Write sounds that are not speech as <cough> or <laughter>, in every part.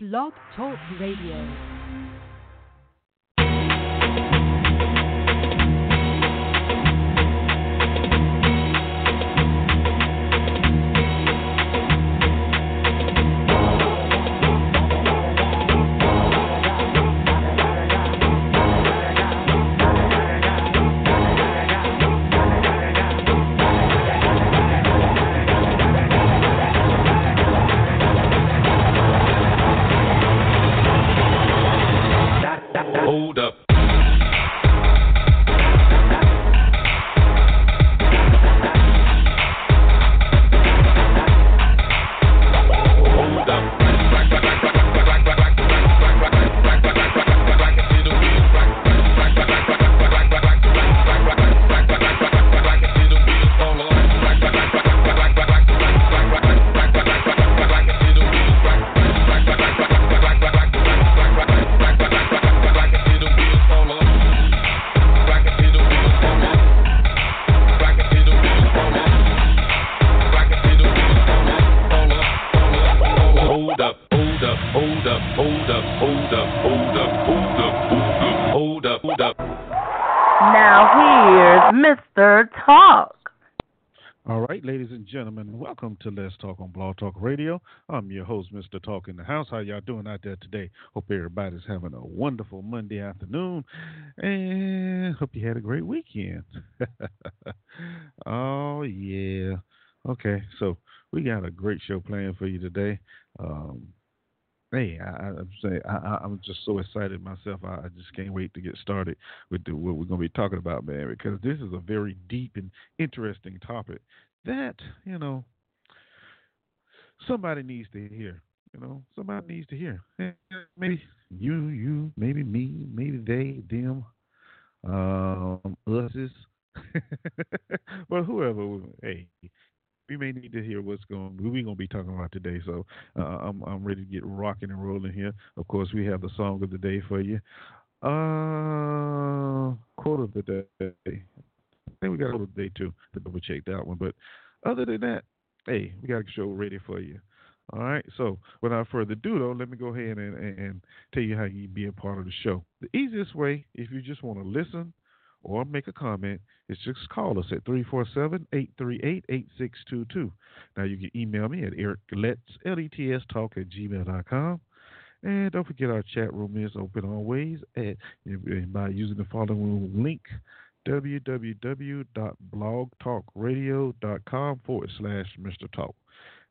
Blog Talk Radio. Welcome to Let's Talk on Blog Talk Radio. I'm your host, Mr. Talk in the House. How y'all doing out there today? Hope everybody's having a wonderful Monday afternoon, and hope you had a great weekend. <laughs> oh yeah. Okay, so we got a great show planned for you today. Um, Hey, I, I'm saying I, I'm just so excited myself. I, I just can't wait to get started with the, what we're going to be talking about, man. Because this is a very deep and interesting topic that you know somebody needs to hear. You know, somebody needs to hear. Maybe you, you, maybe me, maybe they, them, um, us's, but <laughs> whoever. Hey, we may need to hear what's going we're going to be talking about today. So uh, I'm I'm ready to get rocking and rolling here. Of course, we have the song of the day for you. Uh, quote of the day. I think we got a the day too. To double check that one. But other than that, hey, we got a show ready for you. All right. So without further ado, though, let me go ahead and, and, and tell you how you be a part of the show. The easiest way, if you just want to listen or make a comment, is just call us at 347-838-8622. Now you can email me at ericlets, L-E-T-S, talk at gmail.com. And don't forget our chat room is open always at by using the following link www.blogtalkradio.com forward slash Mr. Talk.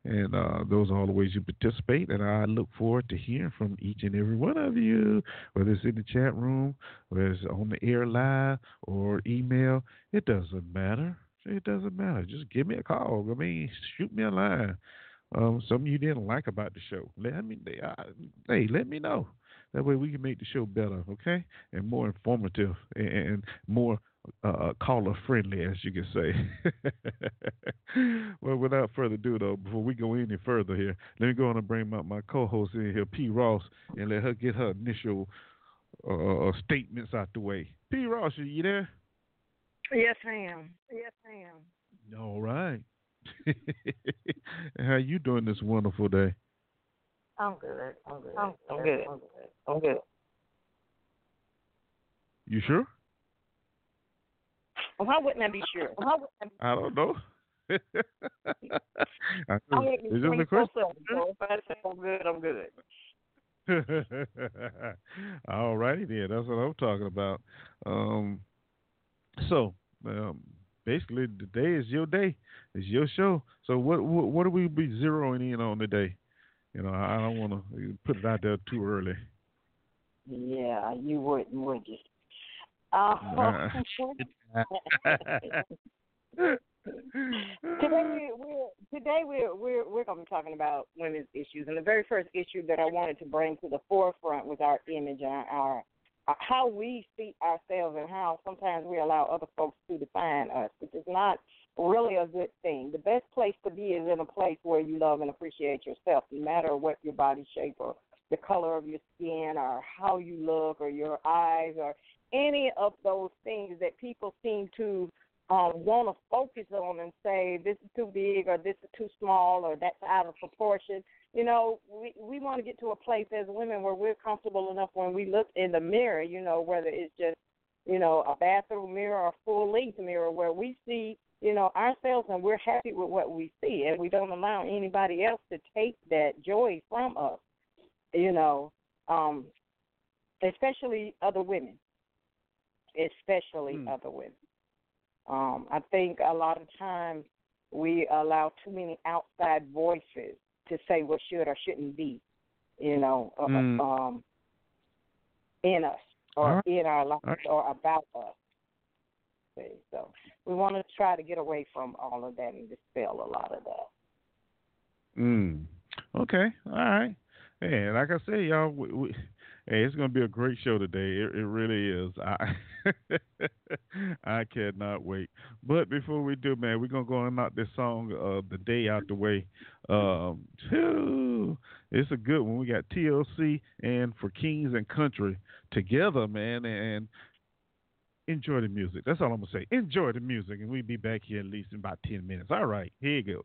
And uh, those are all the ways you participate. And I look forward to hearing from each and every one of you, whether it's in the chat room, whether it's on the air live, or email. It doesn't matter. It doesn't matter. Just give me a call. I mean, shoot me a line. Um, something you didn't like about the show. Let me, uh, hey, let me know. That way we can make the show better, okay, and more informative and more uh, caller friendly, as you can say. <laughs> well, without further ado, though, before we go any further here, let me go on and bring my, my co-host in here, P. Ross, and let her get her initial uh, statements out the way. P. Ross, are you there? Yes, ma'am. Yes, ma'am. All right. <laughs> How you doing this wonderful day? I'm good. I'm good. I'm, I'm good. I'm good. I'm good. You sure? Well, how wouldn't I be sure? Well, how wouldn't I, I don't know. <laughs> I I just- wouldn't be it's just a question. So if I say I'm good, I'm good. <laughs> All righty then. That's what I'm talking about. Um, so um, basically, today is your day. It's your show. So what what, what do we be zeroing in on today? You know, I I don't want to put it out there too early. Yeah, you wouldn't, would you? Uh, <laughs> <laughs> today we're today we're we're we're going to be talking about women's issues, and the very first issue that I wanted to bring to the forefront was our image and our, our uh, how we see ourselves and how sometimes we allow other folks to define us, which is not really a good thing. The best place to be is in a place where you love and appreciate yourself, no matter what your body shape or the color of your skin or how you look or your eyes or any of those things that people seem to um, want to focus on and say this is too big or this is too small or that's out of proportion. you know, we we want to get to a place as women where we're comfortable enough when we look in the mirror, you know, whether it's just, you know, a bathroom mirror or a full length mirror where we see, you know, ourselves and we're happy with what we see and we don't allow anybody else to take that joy from us. You know, um especially other women. Especially Hmm. other women. Um, I think a lot of times we allow too many outside voices to say what should or shouldn't be, you know, uh, Mm. um, in us or right. in our lives right. or about us. See, So we want to try to get away from all of that and dispel a lot of that. Mm. Okay. All right. Hey, like I said, y'all, we, we, hey, it's gonna be a great show today. It, it really is. I <laughs> I cannot wait. But before we do, man, we're gonna go and knock this song of the day out the way. Um, it's a good one. We got TLC and For Kings and Country together, man, and enjoy the music. That's all I'm gonna say. Enjoy the music, and we'll be back here at least in about ten minutes. All right, here you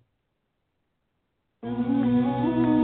go.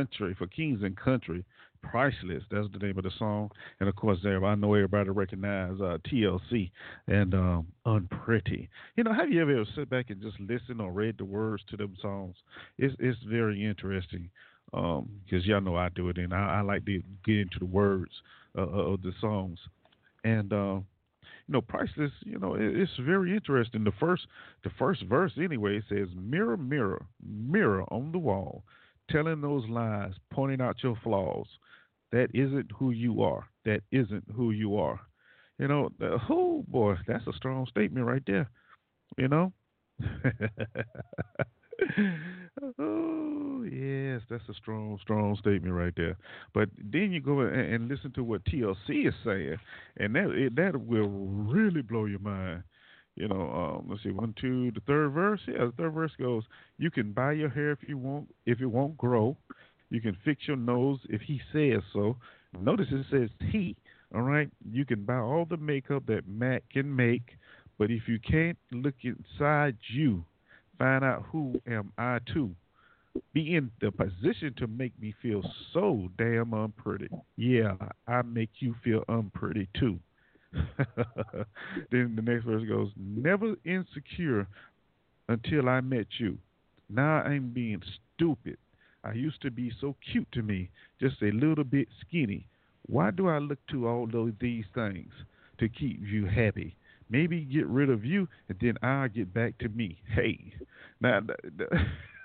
Country for Kings and Country, Priceless. That's the name of the song. And of course, there I know everybody recognize uh, TLC and um, Unpretty. You know, have you ever sit back and just listen or read the words to them songs? It's it's very interesting because um, y'all know I do it, and I, I like to get into the words uh, of the songs. And uh, you know, priceless. You know, it, it's very interesting. The first, the first verse anyway says, "Mirror, mirror, mirror on the wall, telling those lies, pointing out your flaws. That isn't who you are. That isn't who you are." You know, the, oh boy, that's a strong statement right there. You know. <laughs> oh yes, that's a strong, strong statement right there. But then you go and, listen to what TLC is saying, and that it, that will really blow your mind. You know, um, let's see, one, two, the third verse. Yeah, the third verse goes: You can buy your hair if you want, if it won't grow. You can fix your nose if he says so. Notice it says he. All right, you can buy all the makeup that MAC can make, but if you can't look inside you, find out who am I to be in the position to make me feel so damn unpretty. Yeah, I make you feel unpretty too. <laughs> then the next verse goes, Never insecure until I met you. Now I'm being stupid. I used to be so cute to me, just a little bit skinny. Why do I look to all of these things to keep you happy? Maybe get rid of you and then I'll get back to me. Hey, now,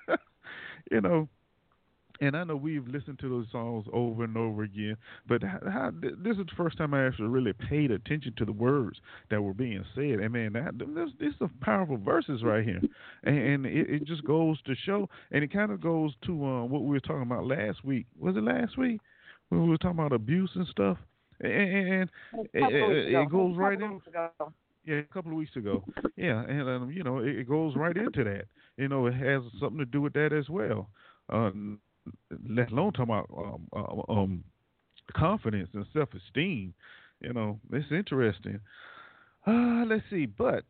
<laughs> you know, and I know we've listened to those songs over and over again, but how, how, this is the first time I actually really paid attention to the words that were being said. And man, that, this, this is powerful verses right here, and, and it, it, just goes to show, and it kind of goes to uh, what we were talking about last week. Was it last week when we were talking about abuse and stuff? And, and it, it, goes right in. Yeah, a couple of weeks ago. Yeah, and um, you know it, it goes right into that. You know, it has something to do with that as well. Um, let alone talking about um, uh, um, confidence and self-esteem. You know, it's interesting. Uh, let's see, but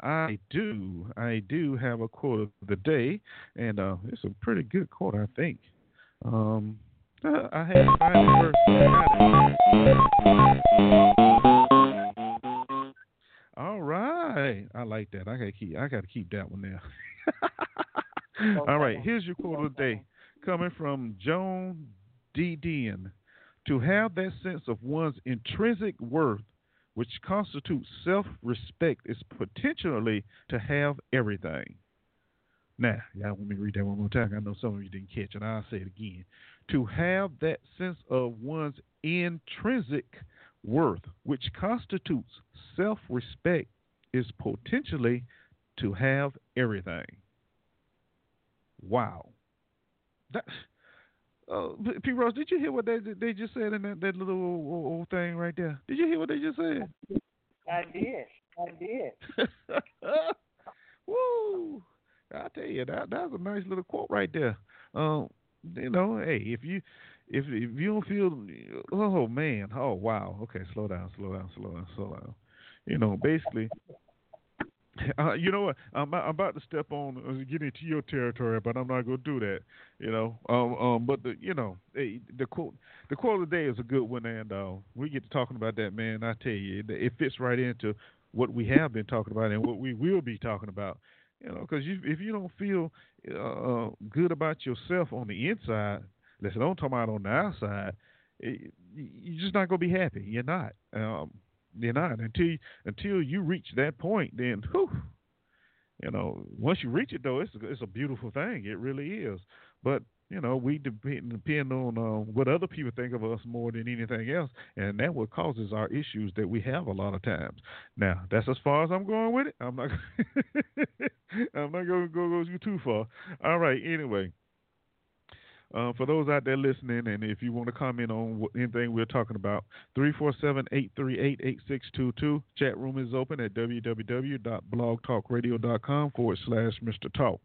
I do, I do have a quote of the day, and uh, it's a pretty good quote, I think. Um, uh, I had five All right, I like that. I gotta keep, I gotta keep that one there. <laughs> All right, here's your quote of the day coming from Joan Didion. To have that sense of one's intrinsic worth, which constitutes self respect, is potentially to have everything. Now, y'all want me to read that one more time? I know some of you didn't catch it. I'll say it again. To have that sense of one's intrinsic worth, which constitutes self respect, is potentially to have everything. Wow. That, uh, P. Ross, did you hear what they they just said in that, that little old, old thing right there? Did you hear what they just said? I did. I did. <laughs> Woo! I tell you that that's a nice little quote right there. Um, you know, hey, if you if if you don't feel, oh man, oh wow, okay, slow down, slow down, slow down, slow down. You know, basically, <laughs> Uh, you know what? I'm, I'm, about to step on uh, get into your territory, but I'm not going to do that. You know, um, um, but the you know the, the quote the quote of the day is a good one, and uh, we get to talking about that, man. I tell you, it, it fits right into what we have been talking about and what we will be talking about. You know, because you, if you don't feel uh, good about yourself on the inside, listen, don't talk about on the outside. It, you're just not going to be happy. You're not. Um, you're not until until you reach that point. Then, whew, you know, once you reach it though, it's a, it's a beautiful thing. It really is. But you know, we depend depend on uh, what other people think of us more than anything else, and that what causes our issues that we have a lot of times. Now, that's as far as I'm going with it. I'm not. <laughs> I'm not going to go go too far. All right. Anyway. Uh, for those out there listening, and if you want to comment on what, anything we're talking about, 347-838-8622. Chat room is open at www.blogtalkradio.com forward slash Mr. Talk.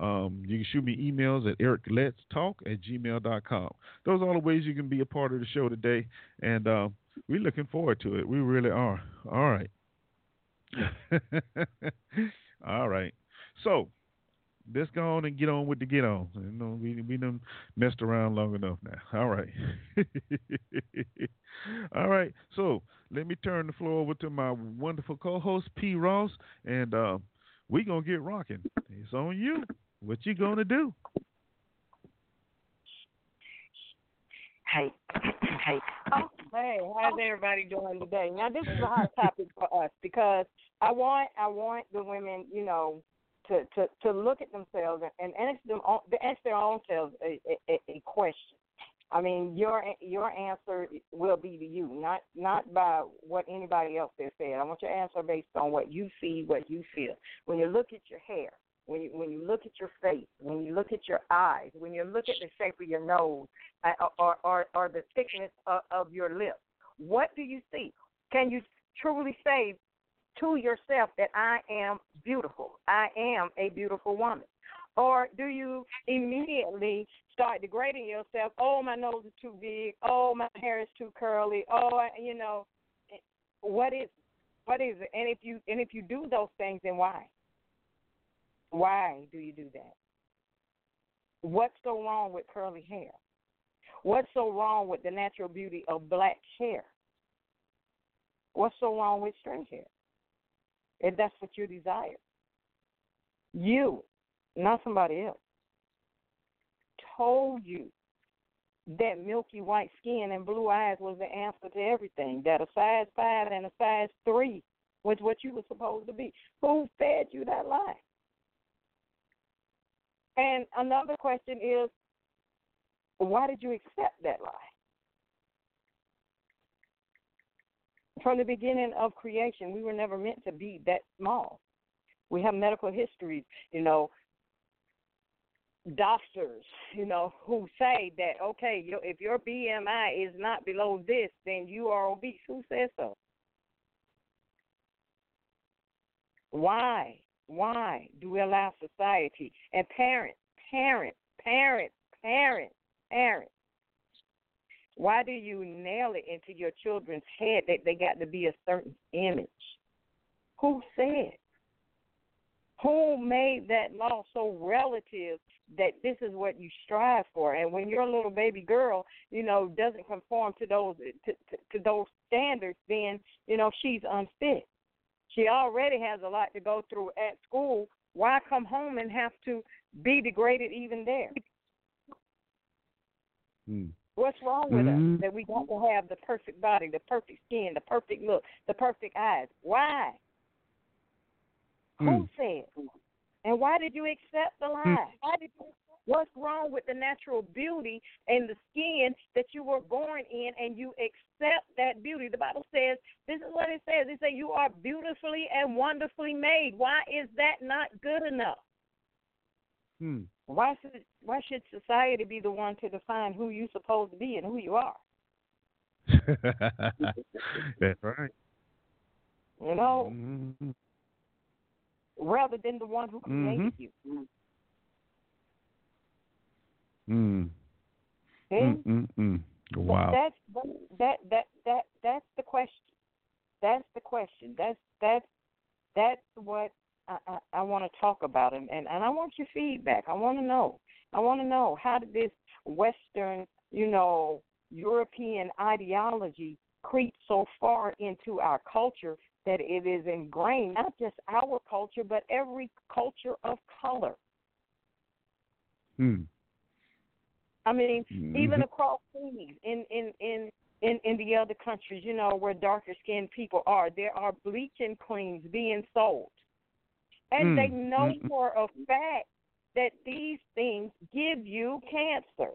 Um, you can shoot me emails at ericletstalk at gmail.com. Those are all the ways you can be a part of the show today. And uh, we're looking forward to it. We really are. All right. <laughs> All right. So let's go on and get on with the get on. You know, we we done messed around long enough now. <laughs> All right. <laughs> All right. So let me turn the floor over to my wonderful co-host P. Ross, and uh, we gonna get rocking. It's on you. What you gonna do? Hey, <clears throat> hey. Oh, hey, how's everybody doing today? Now this is a hot topic for us because I want I want the women, you know, to to to look at themselves and, and ask them on- ask their own selves a, a, a question. I mean, your your answer will be to you, not not by what anybody else has said. I want your answer based on what you see, what you feel. When you look at your hair, when you when you look at your face, when you look at your eyes, when you look at the shape of your nose, uh, or or, or the thickness of, of your lips, what do you see? Can you truly say to yourself that I am beautiful? I am a beautiful woman. Or do you immediately start degrading yourself? Oh, my nose is too big. Oh, my hair is too curly. Oh, you know, eh, what is what is it? And if you and if you do those things, then why? Why do you do that? What's so wrong with curly hair? What's so wrong with the natural beauty of black hair? What's so wrong with straight hair? If that's what you desire. You, not somebody else, told you that milky white skin and blue eyes was the answer to everything, that a size five and a size three was what you were supposed to be. Who fed you that lie? And another question is, why did you accept that lie? From the beginning of creation, we were never meant to be that small. We have medical histories, you know, doctors, you know, who say that okay, if your BMI is not below this, then you are obese. Who says so? Why? Why do we allow society and parents, parents, parents, parents, parents? Why do you nail it into your children's head that they got to be a certain image? Who said? Who made that law so relative that this is what you strive for? And when your little baby girl, you know, doesn't conform to those to, to, to those standards, then you know she's unfit. She already has a lot to go through at school. Why come home and have to be degraded even there? Hmm. What's wrong with Mhm. us that we got to have the perfect body, the perfect skin, the perfect look, the perfect eyes? Why? Hmm. Who said? And why did you accept the lie? Why did you, what's wrong with the natural beauty and the skin that you were born in and you accept that beauty? The Bible says, this is what it says. It says you are beautifully and wonderfully made. Why is that not good enough? Hmm. Why should why should society be the one to define who you're supposed to be and who you are? <laughs> That's right. You know, Mhm. rather than the one who created Mhm. you. Mm. See? Mm, mm, mm. Wow. That's that that that that's the question. That's the question. That's that's that's what I, I, I want to talk about, and, and and I want your feedback. I want to know. I want to know how did this Western, you know, European ideology creep so far into our culture that it is ingrained, not just our culture, but every culture of color. Hmm. I mean, even Mhm. across seas in in in in in the other countries, you know, where darker skinned people are, there are bleaching creams being sold, and Mm, they know mm, mm. for a fact that these things give you cancer.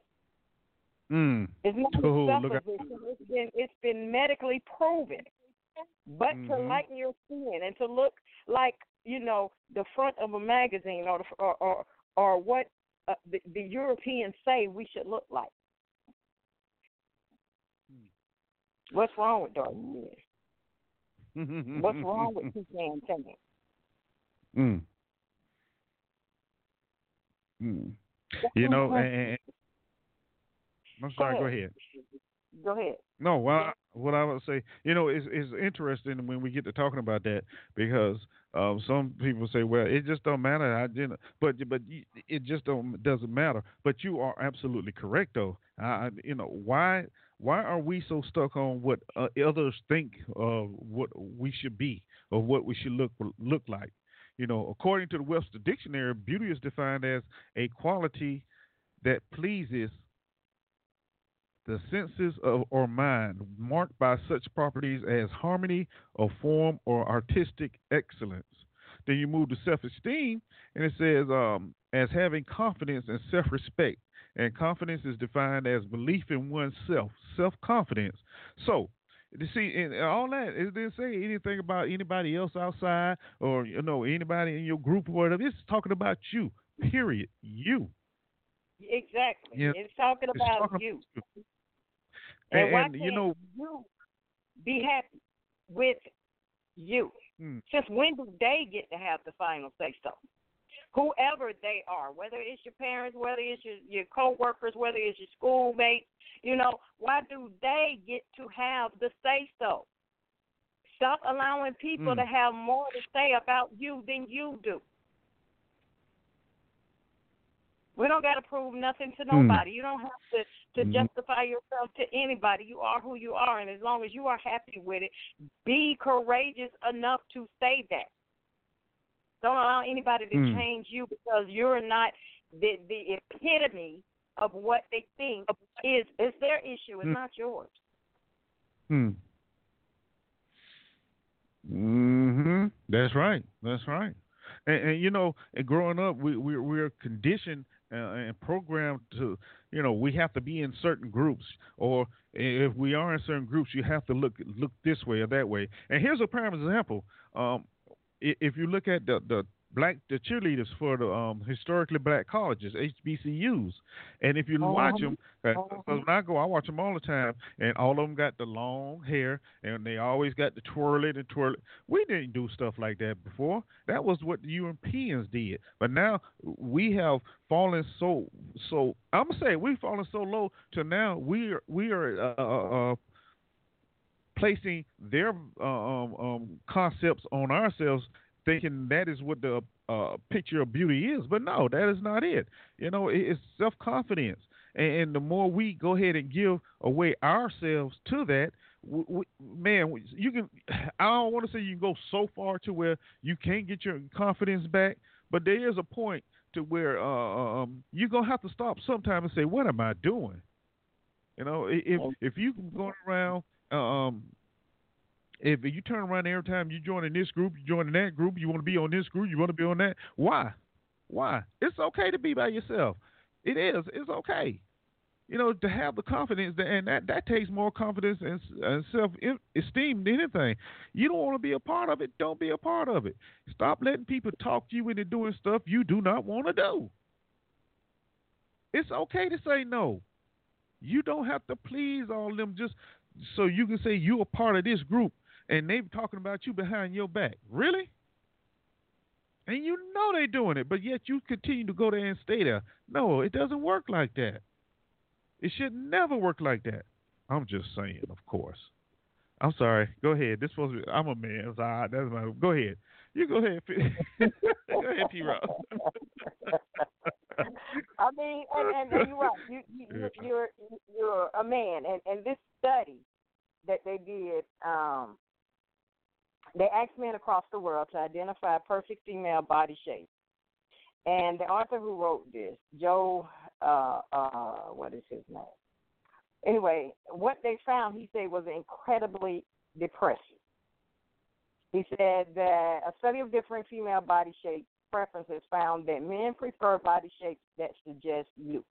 Mm. It's not Oh, a look at- supposition. It's been it's been medically proven. But to Mhm. lighten your skin and to look like you know the front of a magazine or the, or or, or what uh, the, the Europeans say we should look like. What's wrong with dark skin? <laughs> What's wrong with pecan tan? Mm. Mm. You know, and, and- I'm sorry. Go ahead. Go ahead. No, well, what I would say, you know, it's it's interesting when we get to talking about that because um, some people say, well, it just don't matter. I didn't, but but it just don't doesn't matter. But you are absolutely correct, though. I, I- you know, why why are we so stuck on what uh, others think of what we should be or what we should look look like? You know, according to the Webster Dictionary, beauty is defined as a quality that pleases the senses of or mind, marked by such properties as harmony of form or artistic excellence. Then you move to self-esteem, and it says um, as having confidence and self-respect. And confidence is defined as belief in oneself, self-confidence. So, you see, and all that it didn't say anything about anybody else outside or you know anybody in your group or whatever. It's talking about you. Period. You. Exactly. Yeah. It's talking It's about talking you. about you. And, And, why and, you can't know, you be happy with you? Hmm. Since when do they get to have the final say so? Whoever they are, whether it's your parents, whether it's your, your co-workers, whether it's your schoolmates, you know, why do they get to have the say so? Stop allowing people Hmm. to have more to say about you than you do. We don't got to prove nothing to Hmm. nobody. You don't have to to Mhm. justify yourself to anybody. You are who you are, and as long as you are happy with it, be courageous enough to say that. Don't allow anybody to Hmm. change you because you're not the the epitome of what they think is is their issue. It's Hmm. not yours. Hmm. Hmm. That's right. That's right. And, and you know, and growing up, we we we're conditioned uh, and programmed to, you know, we have to be in certain groups, or if we are in certain groups, you have to look look this way or that way. And here's a prime example. Um, if you look at the the black the cheerleaders for the um historically black colleges HBCUs, and if you watch Uh-huh. them, because when I go, I watch them all the time, and all of them got the long hair, and they always got the twirl it and twirl it. We didn't do stuff like that before. That was what the Europeans did. But now we have fallen so so. I'm gonna say we've fallen so low to now we are we are uh, uh, uh, placing their uh, um, um, concepts on ourselves, thinking that is what the uh, picture of beauty is. But no, that is not it. You know, it's self confidence, and, and the more we go ahead and give away ourselves to that, w w man, you can. <sighs> I don't want to say you can go so far to where you can't get your confidence back, but there is a point to where uh, um, you're gonna have to stop sometime and say, "What am I doing?" You know, if if you going around, um, if you turn around every time you join in this group, you join in that group, you want to be on this group, you want to be on that. Why? Why? It's okay to be by yourself. It is. It's okay. You know, to have the confidence, that, and that that takes more confidence and, and self esteem than anything. You don't want to be a part of it. Don't be a part of it. Stop letting people talk you into doing stuff you do not want to do. It's okay to say no. You don't have to please all them just so you can say you're a part of this group and they talking about you behind your back. Really? And you know they doing it, but yet you continue to go there and stay there. No, it doesn't work like that. It should never work like that. I'm just saying, of course. I'm sorry. Go ahead. This was I'm a man. So I, that's my. Go ahead. You go ahead. <laughs> Go ahead, P. Rob. <laughs> <laughs> I mean, and, and, and you're right. You, you, you- you're you're a man, and and this study that they did, um, they asked men across the world to identify a perfect female body shape, and the author who wrote this, Joe, uh, uh, what is his name? Anyway, what they found, he said, was incredibly depressing. He said that a study of different female body shape preferences found that men prefer body shapes that suggest you.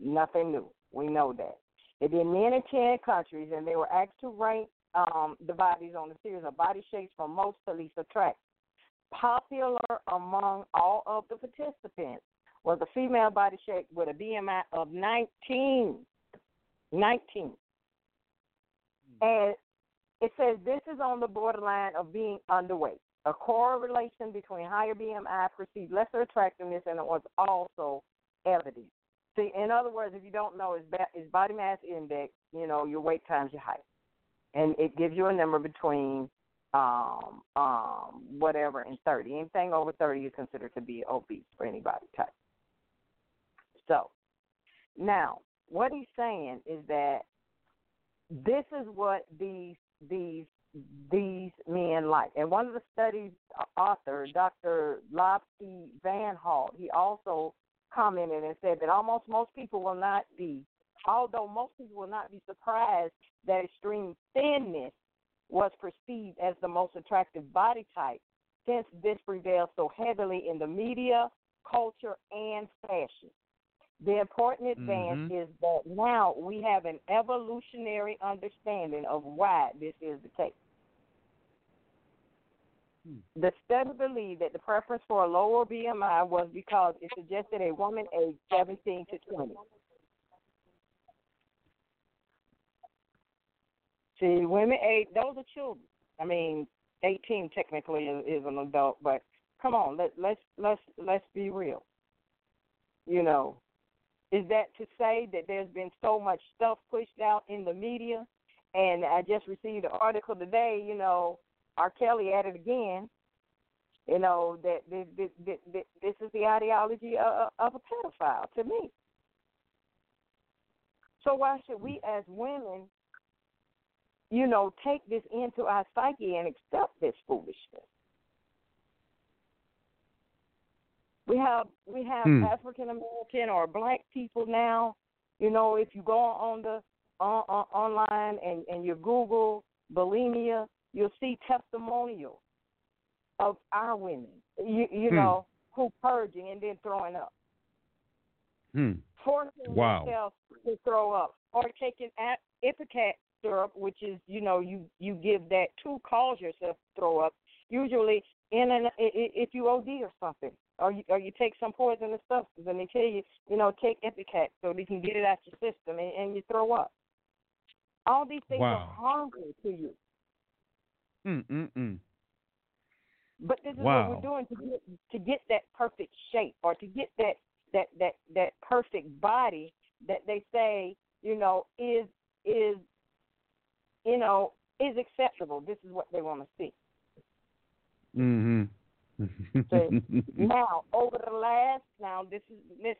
Nothing new. We know that. They did men in 10 countries, and they were asked to rank um, the bodies on a series of body shapes from most to least attractive. Popular among all of the participants was a female body shape with a BMI of 19. 19. And it says this is on the borderline of being underweight. A correlation between higher BMI perceived lesser attractiveness and it was also evident. See, in other words, if you don't know, is ba- body mass index. You know, your weight times your height, and it gives you a number between um um whatever and thirty. Anything over thirty is considered to be obese for any body type. So, now what he's saying is that this is what these these these men like. And one of the studies author, Dr. Lobsky Van Halt, he also commented and said that almost most people will not be, although most people will not be surprised that extreme thinness was perceived as the most attractive body type since this prevails so heavily in the media, culture, and fashion. The important advance Mhm. is that now we have an evolutionary understanding of why this is the case. Hmm. The study believed that the preference for a lower BMI was because it suggested a woman aged 17 to 20. See, women age those are children. I mean, 18 technically is, is an adult, but come on, let let's let's let's be real. You know, is that to say that there's been so much stuff pushed out in the media? And I just received an article today. You know, R. Kelly at it again. You know that this, this, this, this is the ideology of, of a pedophile to me. So why should we, as women, you know, take this into our psyche and accept this foolishness? We have we have Hmm. African American or black people now. You know, if you go on the on, on, online and and you Google bulimia, you'll see testimonials of our women. You you Hmm. know who purging and then throwing up, Hmm. forcing Wow. themselves to throw up, or taking ipecac syrup, which is you know you you give that to cause yourself to throw up. Usually in an if you OD or something, or you or you take some poisonous substance, and they tell you you know take ipecac so they can get it out your system and, and you throw up. All these things are Wow. harmful to you. Mm mm mm. But this is Wow. what we're doing to get to get that perfect shape or to get that that that that perfect body that they say you know is is you know is acceptable. This is what they want to see. Mm-hmm. <laughs> Now, over the last now this is this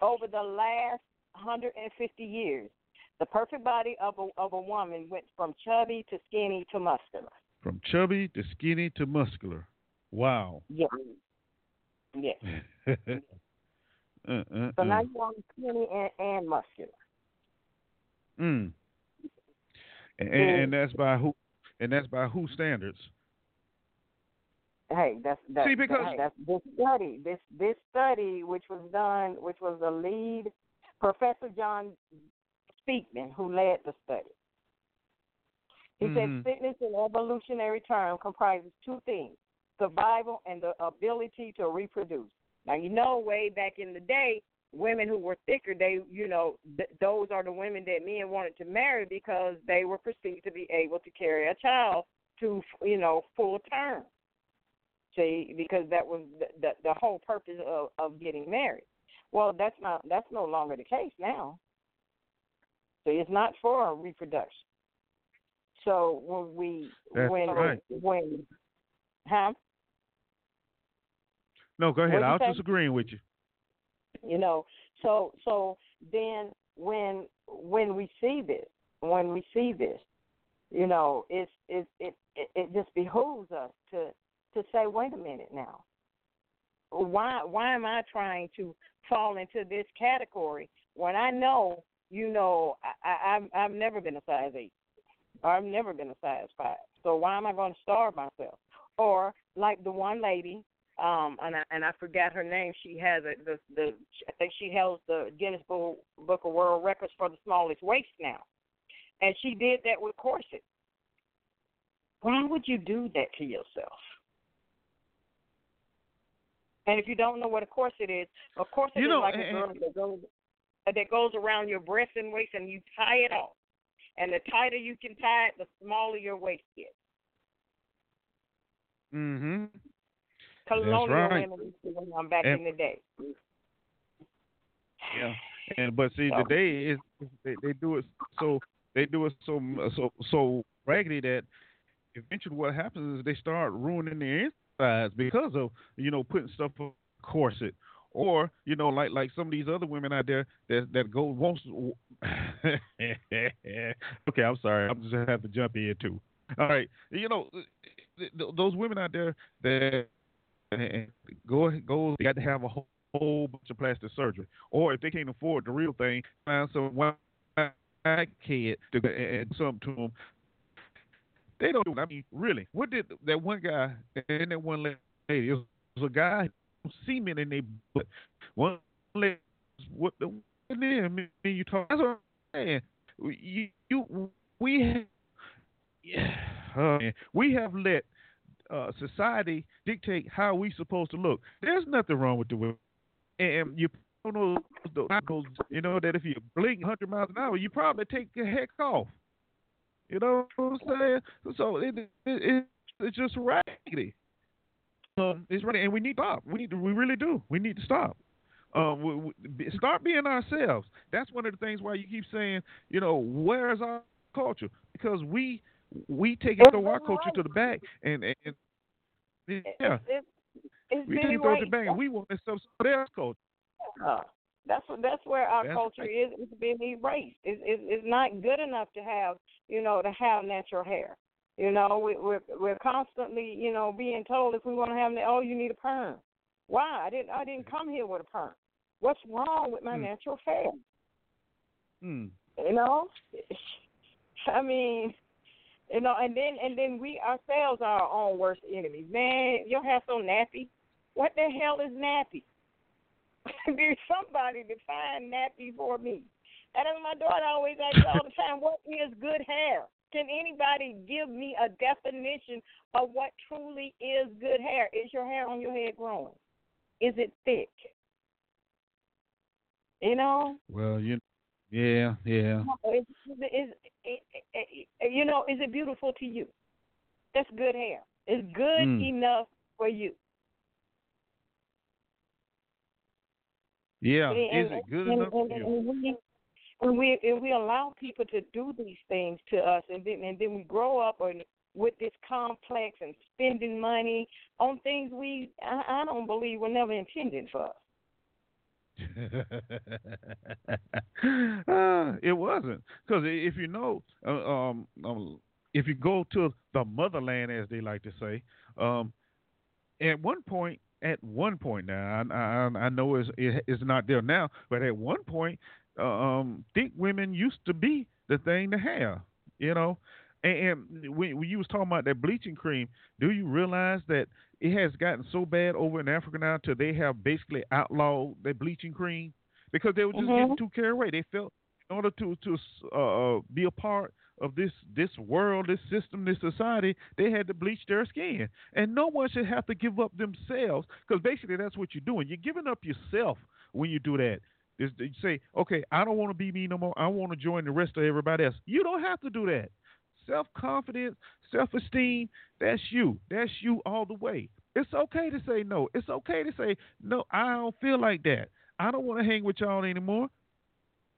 over the last 150 years, the perfect body of a of a woman went from chubby to skinny to muscular. From chubby to skinny to muscular. Wow. Yes. Yes. <laughs> uh, uh, So now uh. you want skinny and, and muscular. Mm. And, and, and that's by who? And that's by who standards? Hey, that's that's See, because- that's this study. This this study, which was done, which was the lead Professor John Speakman, who led the study. He Mhm. said fitness in evolutionary terms comprises two things: survival and the ability to reproduce. Now you know, way back in the day, women who were thicker, they you know th- those are the women that men wanted to marry because they were perceived to be able to carry a child to you know full term. See, because that was the, the the whole purpose of of getting married. Well, that's not that's no longer the case now. So it's not for reproduction. So when we That's when right. when huh? No, go ahead. I was just agreeing with you. you know so so then when when we see this when we see this you know it's it it it, it just behooves us to to say wait a minute now why why am i trying to fall into this category when i know you know i, I i've i've never been a size eight or i've never been a size five so why am i going to starve myself or like the one lady um and I and I forgot her name. She has a the the I think she holds the Guinness Book Book of World Records for the smallest waist now. And she did that with corsets. Why would you do that to yourself? And if you don't know what a corset is, a corset You is like a girl that goes that goes around your breast and waist and you tie it off. And the tighter you can tie it, the smaller your waist gets. Mm-hmm. colonial right. women wear them back And- in the day. Yeah, and but see So- today is they, they do it so they do it so so so raggedy that eventually what happens is they start ruining their insides because of you know putting stuff on corset or you know like like some of these other women out there that that go wants. <laughs> okay, I'm sorry, I'm just have to jump in too. All right, you know th- th- those women out there that go go they got to have a whole, whole bunch of plastic surgery, or if they can't afford the real thing, find some white kid to and something to them. They don't do it. I mean, really, what did that one guy and that one lady? It was a guy semen in their butt. One lady, what the what then? Me and you talk. That's what I'm saying. You, you we have, yeah, uh, we have let uh, society dictate how we supposed to look. There's nothing wrong with the women, and you know those, you know that if you blink 100 miles an hour, you probably take your heck off. You know what I'm saying? So it, it, it it's just raggedy. Um, it's right, and we need to stop. We need to, we really do. We need to stop. Um, we, we, start being ourselves. That's one of the things why you keep saying, you know, where is our culture? Because we we take it throw our culture to the back, and and, and yeah, It's, it's, it's we take it to the back, and we want to some somebody else's culture. Uh, that's what that's where our That's culture right. is. It's being erased. It's, it's it's not good enough to have you know to have natural hair. You know, we, we're we're constantly you know being told if we want to have oh you need a perm. Why? I didn't I didn't come here with a perm. What's wrong with my Hmm. natural hair? Hmm. You know, <laughs> I mean, you know, and then and then we ourselves are our own worst enemies. Man, your hair so nappy. What the hell is nappy? <laughs> There's somebody define nappy for me. And my daughter always asks all the time, what is good hair? Can anybody give me a definition of what truly is good hair? Is your hair on your head growing? Is it thick? You know, Well, you, yeah, yeah. is, is, is, is, you know, is it beautiful to you? That's good hair. It's good Mm. enough for you. Yeah, And- is it good and, enough for and, you? And we, and we allow people to do these things to us, and then and then we grow up and with this complex and spending money on things we I, I don't believe were never intended for us. uh, <laughs> it wasn't because if you know, uh, um, um, if you go to the motherland, as they like to say, um, at one point, at one point now, I, I, I know it's, it, it's not there now, but at one point, um, thick women used to be the thing to have, you know. And, and when, when you was talking about that bleaching cream, do you realize that it has gotten so bad over in Africa now till they have basically outlawed the bleaching cream because they were just Mhm. getting too carried away. They felt in order to to uh, be a part of this this world, this system, this society, they had to bleach their skin, and no one should have to give up themselves because basically that's what you're doing. You're giving up yourself when you do that. Is say, okay, I don't want to be me no more. I want to join the rest of everybody else. You don't have to do that. Self confidence, self esteem, that's you. That's you all the way. It's okay to say no. It's okay to say, no, I don't feel like that. I don't want to hang with y'all anymore.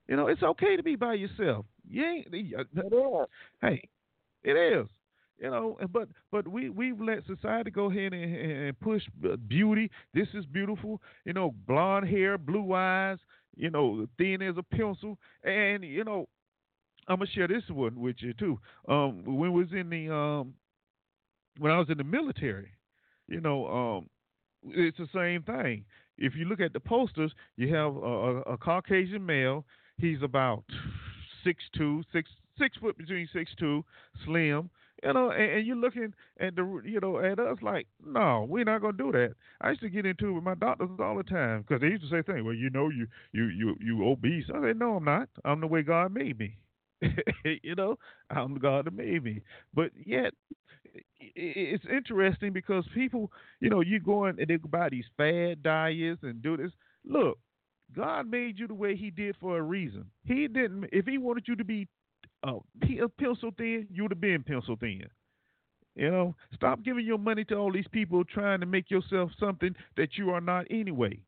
You know, it's okay to be by yourself. You ain't, uh, It is. hey, it is. You know, but but we we've let society go ahead and, and push beauty. This is beautiful. You know, blonde hair, blue eyes. You know, thin as a pencil, and you know, I'm gonna share this one with you too. Um, when was in the um, when I was in the military, you know, um, it's the same thing. If you look at the posters, you have a, a, a Caucasian male. He's about six two, six six foot between six two, slim. You know, and, and you're looking at the, you know, at us like, no, we're not gonna do that. I used to get into it with my doctors all the time because they used to say things. Well, you know, you you you you obese. I said, no, I'm not. I'm the way God made me. <laughs> you know, I'm the God that made me. But yet, it's interesting because people, you know, you go in and they buy these fad diets and do this. Look, God made you the way He did for a reason. He didn't. If He wanted you to be uh, pe- uh, pencil thin, you would have been pencil thin. You know, stop giving your money to all these people trying to make yourself something that you are not anyway.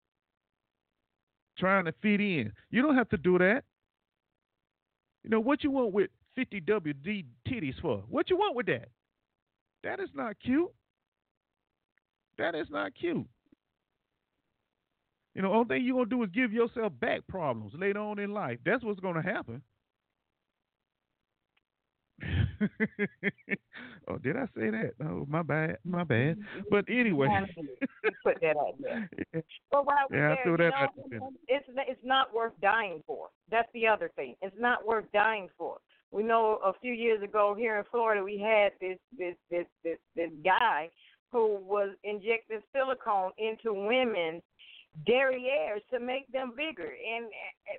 trying to fit in. You don't have to do that. You know what you want with 50 WD titties for? What you want with that? That is not cute. That is not cute. You know, only thing you're gonna do is give yourself back problems later on in life. That's what's gonna happen. <laughs> oh, did I say that? Oh, my bad, my bad. But anyway, put that out there. <laughs> But what I was Yeah, I saying, threw you that know, it's it's not worth dying for. That's the other thing. It's not worth dying for. We know a few years ago here in Florida we had this this this this this guy who was injecting silicone into women's derrieres to make them bigger, and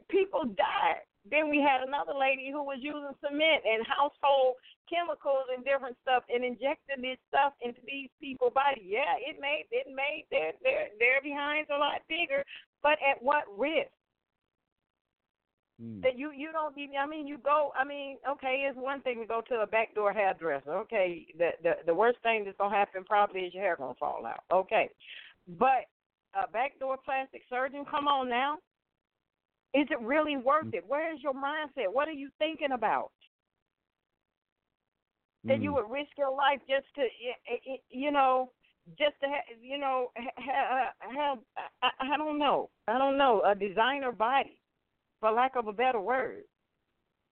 people died. Then we had another lady who was using cement and household chemicals and different stuff and injecting this stuff into these people's body. Yeah, it made it made their their their behinds a lot bigger, but at what risk? Mm. that you you don't even I mean you go I mean okay it's one thing to go to a backdoor hairdresser okay the the the worst thing that's gonna happen probably is your hair gonna fall out okay but a backdoor plastic surgeon come on now is it really worth it? Where is your mindset? What are you thinking about? That you Mm. would risk your life just to you know just to have you know ha- ha- have I, don't know. I don't know. A designer body for lack of a better word.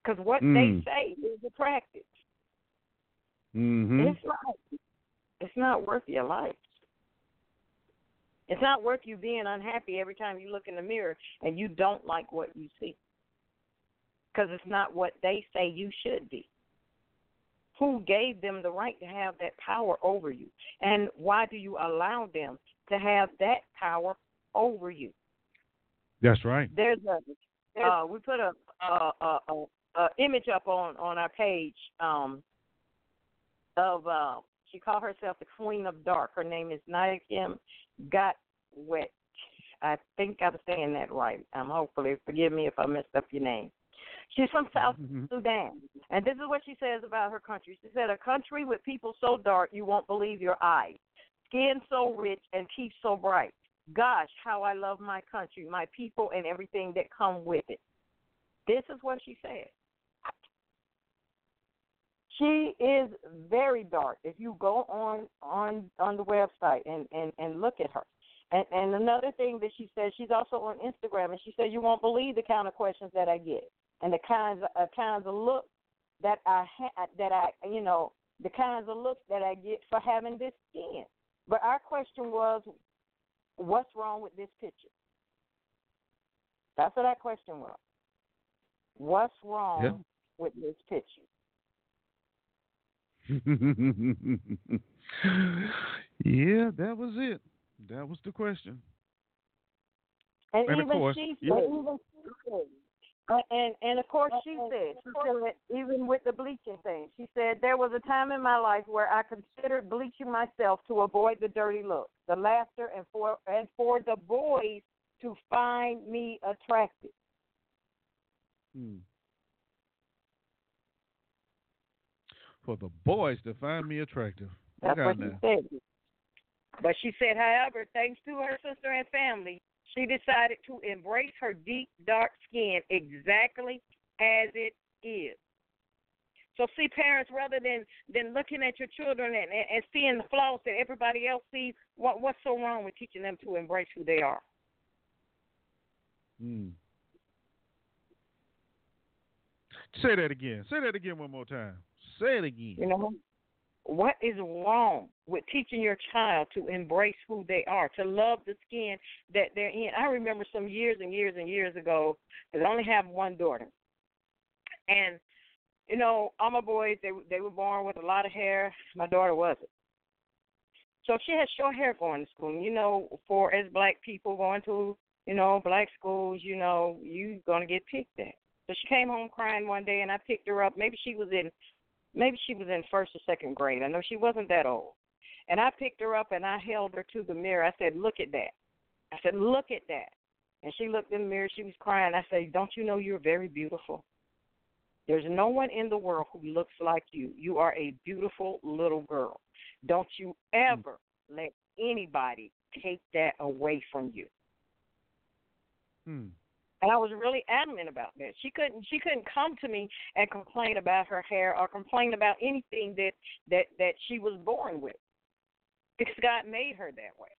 Because what Mm. they say is attractive Mhm. it's not it's not worth your life it's not worth you being unhappy every time you look in the mirror and you don't like what you see because it's not what they say you should be who gave them the right to have that power over you and why do you allow them to have that power over you That's right. there's a uh, we put a, a, a, a, a image up on on our page um of uh she called herself the Queen of Dark. Her name is Nadia Kim Gotwet. I think I'm saying that right. Um, hopefully, forgive me if I messed up your name. She's from South Mhm. Sudan, and this is what she says about her country. She said, "A country with people so dark you won't believe your eyes, skin so rich and teeth so bright. Gosh, how I love my country, my people, and everything that come with it." This is what she said. She is very dark. If you go on on on the website and and and look at her. And and another thing that she said, she's also on Instagram, and she said you won't believe the kind of questions that I get and the kinds of, uh, kinds of looks that I ha- that I you know the kinds of looks that I get for having this skin. But our question was, what's wrong with this picture? That's what our question was. What's wrong Yeah. with this picture? <laughs> yeah, that was it. That was the question. And, And of even course, she said, yeah. even she said, uh, and and of course she said, she said even with the bleaching thing, she said there was a time in my life where I considered bleaching myself to avoid the dirty look, the laughter, and for and for the boys to find me attractive. Mm. For the boys to find me attractive. That's what she said. But she said, however, thanks to her sister and family, she decided to embrace her deep, dark skin exactly as it is. So see, parents, rather than than looking at your children and, and, and seeing the flaws that everybody else sees, what what's so wrong with teaching them to embrace who they are? Mm. Say that again. Say that again one more time. Say it again. You know, what is wrong with teaching your child to embrace who they are, to love the skin that they're in? I remember some years and years and years ago, because I only have one daughter, and you know, all my boys they they were born with a lot of hair. My daughter wasn't. So she had short hair going to school. You know, for as black people going to you know black schools, you know, you're gonna get picked at. So she came home crying one day, and I picked her up. Maybe she was in maybe she was in first or second grade. I know she wasn't that old. And I picked her up and I held her to the mirror. I said, Look at that. I said, Look at that. And she looked in the mirror, she was crying. I said, Don't you know you're very beautiful? There's no one in the world who looks like you. You are a beautiful little girl. Don't you ever let anybody take that away from you. Hmm. And I was really adamant about that. She couldn't she couldn't come to me and complain about her hair or complain about anything that that that she was born with. Because God made her that way.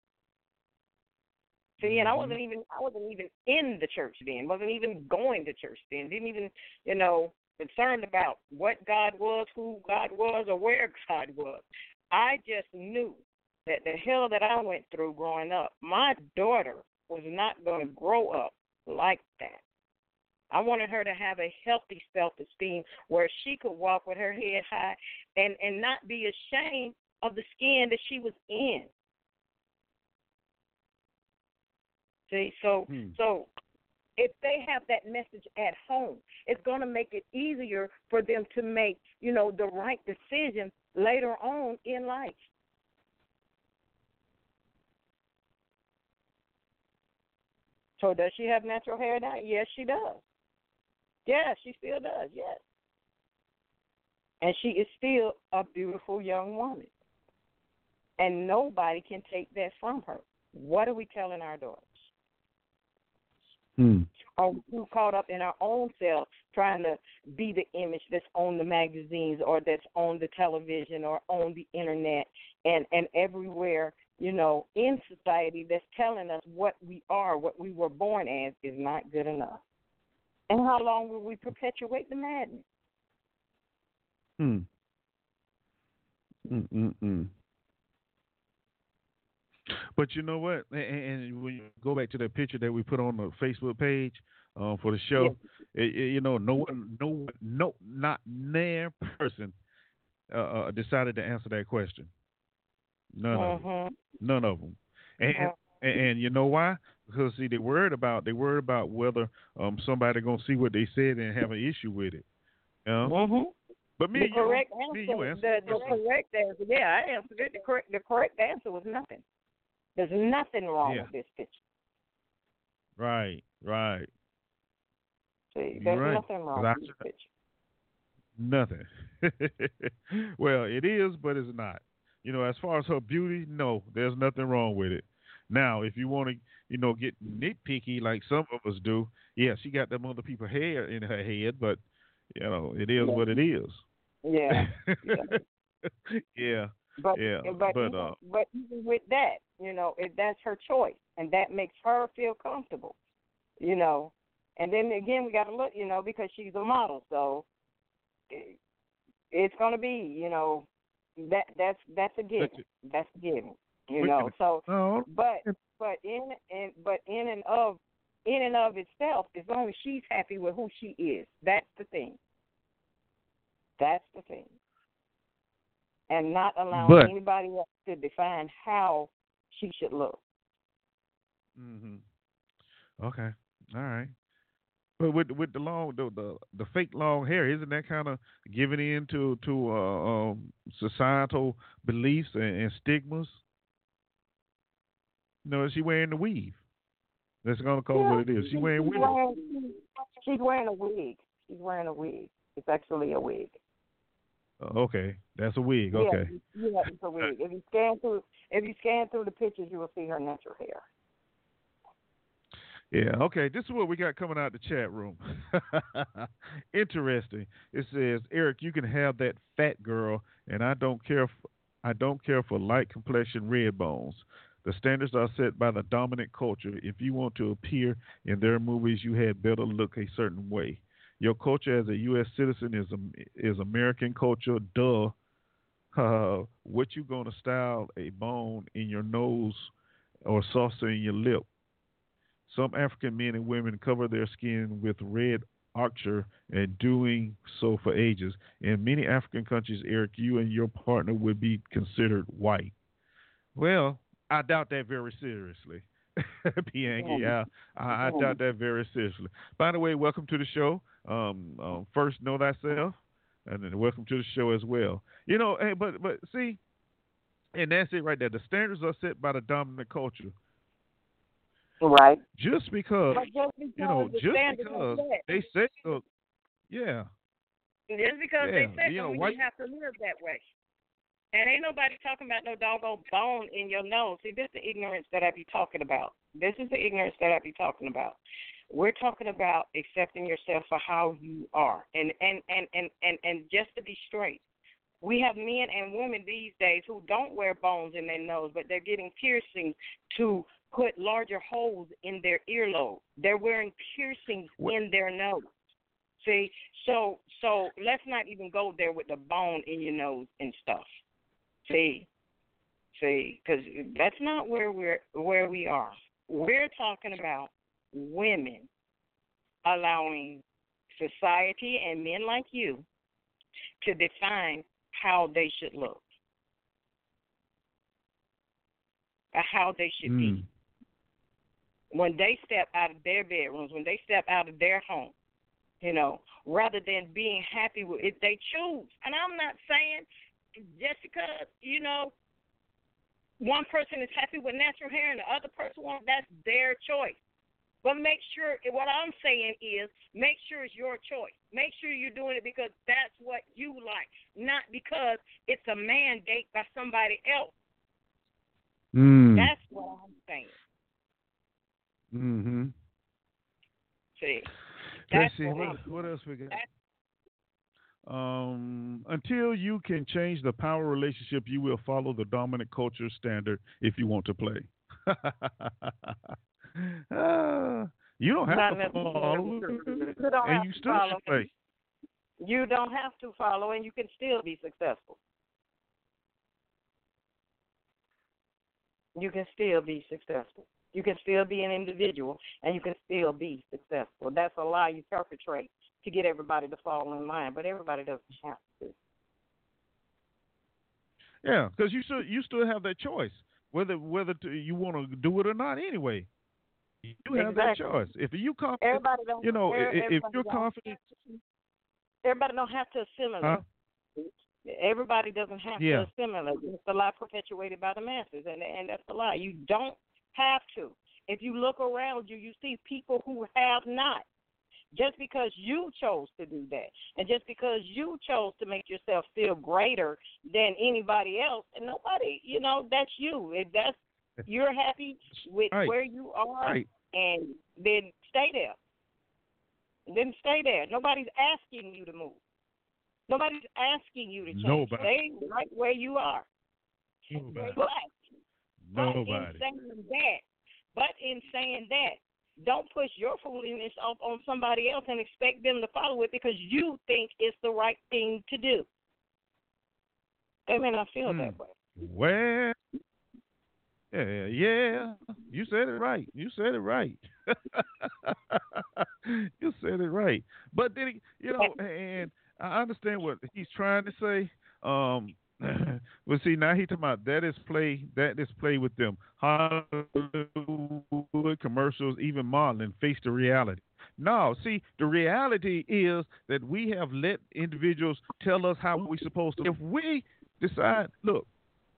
See, and I Mhm. wasn't even I wasn't even in the church then. wasn't even going to church then. Didn't even, you know, concerned about what God was, who God was, or where God was. I just knew that the hell that I went through growing up, my daughter was not going to grow up like that. I wanted her to have a healthy self esteem where she could walk with her head high and and not be ashamed of the skin that she was in. See, so Hmm. so if they have that message at home, it's going to make it easier for them to make, you know, the right decision later on in life. So does she have natural hair now? Yes, she does. Yes, she still does. Yes. And she is still a beautiful young woman. And nobody can take that from her. What are we telling our daughters? Hmm. Are we caught up in our own selves trying to be the image that's on the magazines or that's on the television or on the internet and, and everywhere, you know, in society that's telling us what we are, what we were born as is not good enough. And how long will we perpetuate the madness? Hmm. Mm mm mm. But you know what? And, and when you go back to that picture that we put on the Facebook page uh, for the show, it, it- you know, no one, no, one- no, not near person uh, uh, decided to answer that question. None of them. None of them. And, Mhm. and and you know why? Because see, they worried about they worried about whether um somebody gonna see what they said and have an issue with it. You know? Mhm. But me, The you, correct me you answer, the, the correct answer, yeah, I answered it. The correct, the correct answer was nothing. There's nothing wrong Yeah. with this picture. Right, right. See, there's right. nothing wrong I with this picture. Nothing. <laughs> well, it is, but it's not. You know, as far as her beauty, no, there's nothing wrong with it. Now, if you want to, you know, get nitpicky like some of us do, yeah, she got them other people hair in her head, but you know, it is what it is. Yeah. <laughs> yeah. But Yeah, but but, even, uh, but even with that, you know, if that's her choice, and that makes her feel comfortable, you know. And then again, we got to look, you know, because she's a model, so it, it's going to be, you know, that that's that's a given. That's a given, you know. So, No, but but in and but in and of in and of itself, as long as she's happy with who she is, that's the thing. That's the thing. And not allowing But- anybody else to define how she should look. Mhm. Okay. All right. But with with the long the the, the fake long hair, isn't that kind of giving in to to uh, um, societal beliefs and, and stigmas? You know, is she wearing the weave? That's gonna call it what it is. She wearing she's weave. wearing, she's wearing a wig. She's wearing a wig. It's actually a wig. Uh, okay, that's a wig. Yeah, Okay. Yeah, it's a wig. If you scan through if you scan through the pictures you will see her natural hair. Yeah, okay. This is what we got coming out the chat room. <laughs> Interesting. It says, Eric, you can have that fat girl, and I don't care. F- I don't care for light complexion red bones. The standards are set by the dominant culture. If you want to appear in their movies, you had better look a certain way. Your culture as a U.S. citizen is is American culture. Duh. Uh, <laughs> what you gonna style a bone in your nose or saucer in your lip? Some African men and women cover their skin with red ochre and doing so for ages. In many African countries, Eric, you and your partner would be considered white. Well, I doubt that very seriously. <laughs> Pianki, yeah, I, I doubt that very seriously. By the way, welcome to the show. Um, um, first, know thyself, and then welcome to the show as well. You know, hey, but but see, and that's it right there. The standards are set by the dominant culture. Right. Just because But just because you know, the just because set, they say so, yeah, Just because Yeah, they said you know, so, why- you have to live that way. And ain't nobody talking about no doggone bone in your nose. See, this is the ignorance that I be talking about. This is the ignorance that I be talking about. We're talking about accepting yourself for how you are. And and and and and, and just to be straight, we have men and women these days who don't wear bones in their nose, but they're getting piercings to put larger holes in their earlobe. They're wearing piercings What- in their nose. See, so so let's not even go there with the bone in your nose and stuff. See, see, because that's not where we're where we are. We're talking about women allowing society and men like you to define how they should look, or how they should Mm. be when they step out of their bedrooms, when they step out of their home, you know, rather than being happy with if they choose. And I'm not saying just because, you know, one person is happy with natural hair and the other person won't, that's their choice. But make sure what I'm saying is make sure it's your choice. Make sure you're doing it because that's what you like, not because it's a mandate by somebody else. Mm. That's what I'm saying. Mm-hmm. See. Let's That's see what what, else we got. Um, until you can change the power relationship, you will follow the dominant culture standard if you want to play. <laughs> Ah, you don't have Not to follow. And you still follow. should play. You don't have to follow, and you can still be successful. You can still be successful. You can still be an individual, and you can still be successful. That's a lie you perpetrate to get everybody to fall in line, but everybody doesn't have to. Yeah, because you still you still have that choice whether whether to, you want to do it or not. Anyway, you have that choice. If you confident, Everybody don't. you know, if you're confident, everybody don't have to assimilate. huh? Everybody doesn't have Yeah. to assimilate. It's a lie perpetuated by the masses, and and that's a lie. You don't have to. If you look around you, you see people who have not. Just because you chose to do that, and just because you chose to make yourself feel greater than anybody else, and nobody, you know, that's you. If that's you're happy with Right. where you are, Right. and then stay there. Then stay there. Nobody's asking you to move. Nobody's asking you to change. Nobody. Stay right where you are. Nobody. But, but in saying that, but in saying that, don't push your foolishness off on somebody else and expect them to follow it because you think it's the right thing to do. They may not feel Hmm. that way. Well, yeah, yeah, you said it right. You said it right. <laughs> you said it right. But then, he- you know, and I understand what he's trying to say. Um, <laughs> well, see, now he talking about that is play. That is play with them. Hollywood commercials, even modeling, face the reality. No, see, the reality is that we have let individuals tell us how we're supposed to. If we decide, look,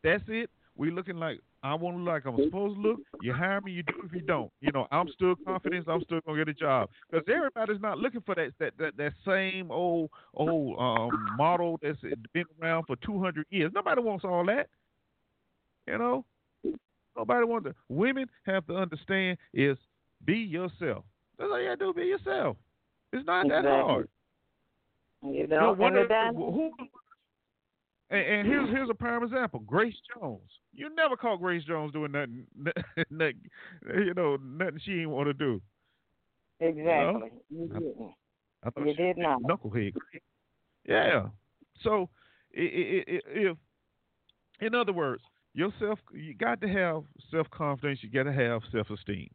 that's it. we're looking like I want to look like I'm supposed to look. You hire me, you do. If you don't, you know, I'm still confident. I'm still gonna get a job because everybody's not looking for that that that, that same old old um, model that's been around for 200 years. Nobody wants all that. You know, nobody wants. To. Women have to understand is be yourself. That's all you gotta do. Be yourself. It's not that Exactly. hard. You No know, wonder and then- who. And, and here's here's a prime example: Grace Jones. You never caught Grace Jones doing nothing, <laughs> nothing you know, nothing she didn't want to do. exactly. You I- didn't. I thought You did not. knucklehead. Yeah. So, i i i if, in other words, yourself, you got to have self confidence. You got to have self esteem.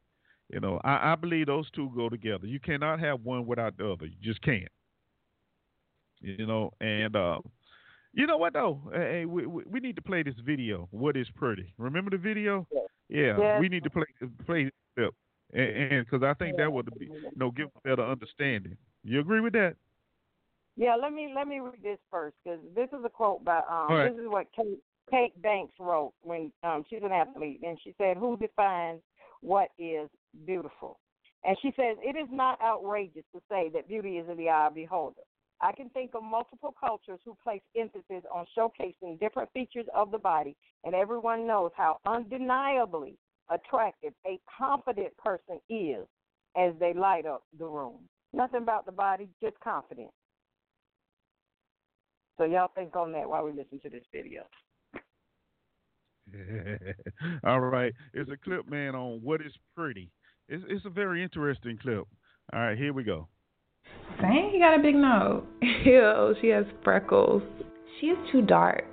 You know, I, I believe those two go together. You cannot have one without the other. You just can't. You know, and uh, you know what though? Hey, we, we need to play this video. What is pretty? Remember the video? Yeah, Yes. we need to play play clip, and because I think that would be, you know give a better understanding. You agree with that? Yeah, let me let me read this first because this is a quote by um. Right. This is what Kate Kate Banks wrote when um she's an athlete, and she said, "Who defines what is beautiful?" And she says, "It is not outrageous to say that beauty is in the eye of the beholder. I can think of multiple cultures who place emphasis on showcasing different features of the body, and everyone knows how undeniably attractive a confident person is. as they light up the room. Nothing about the body, just confidence. So y'all think on that while we listen to this video. <laughs> All right, it's a clip, man, on what is pretty. It's it's a very interesting clip. All right, here we go. Dang, he got a big nose. <laughs> Ew, she has freckles. She is too dark.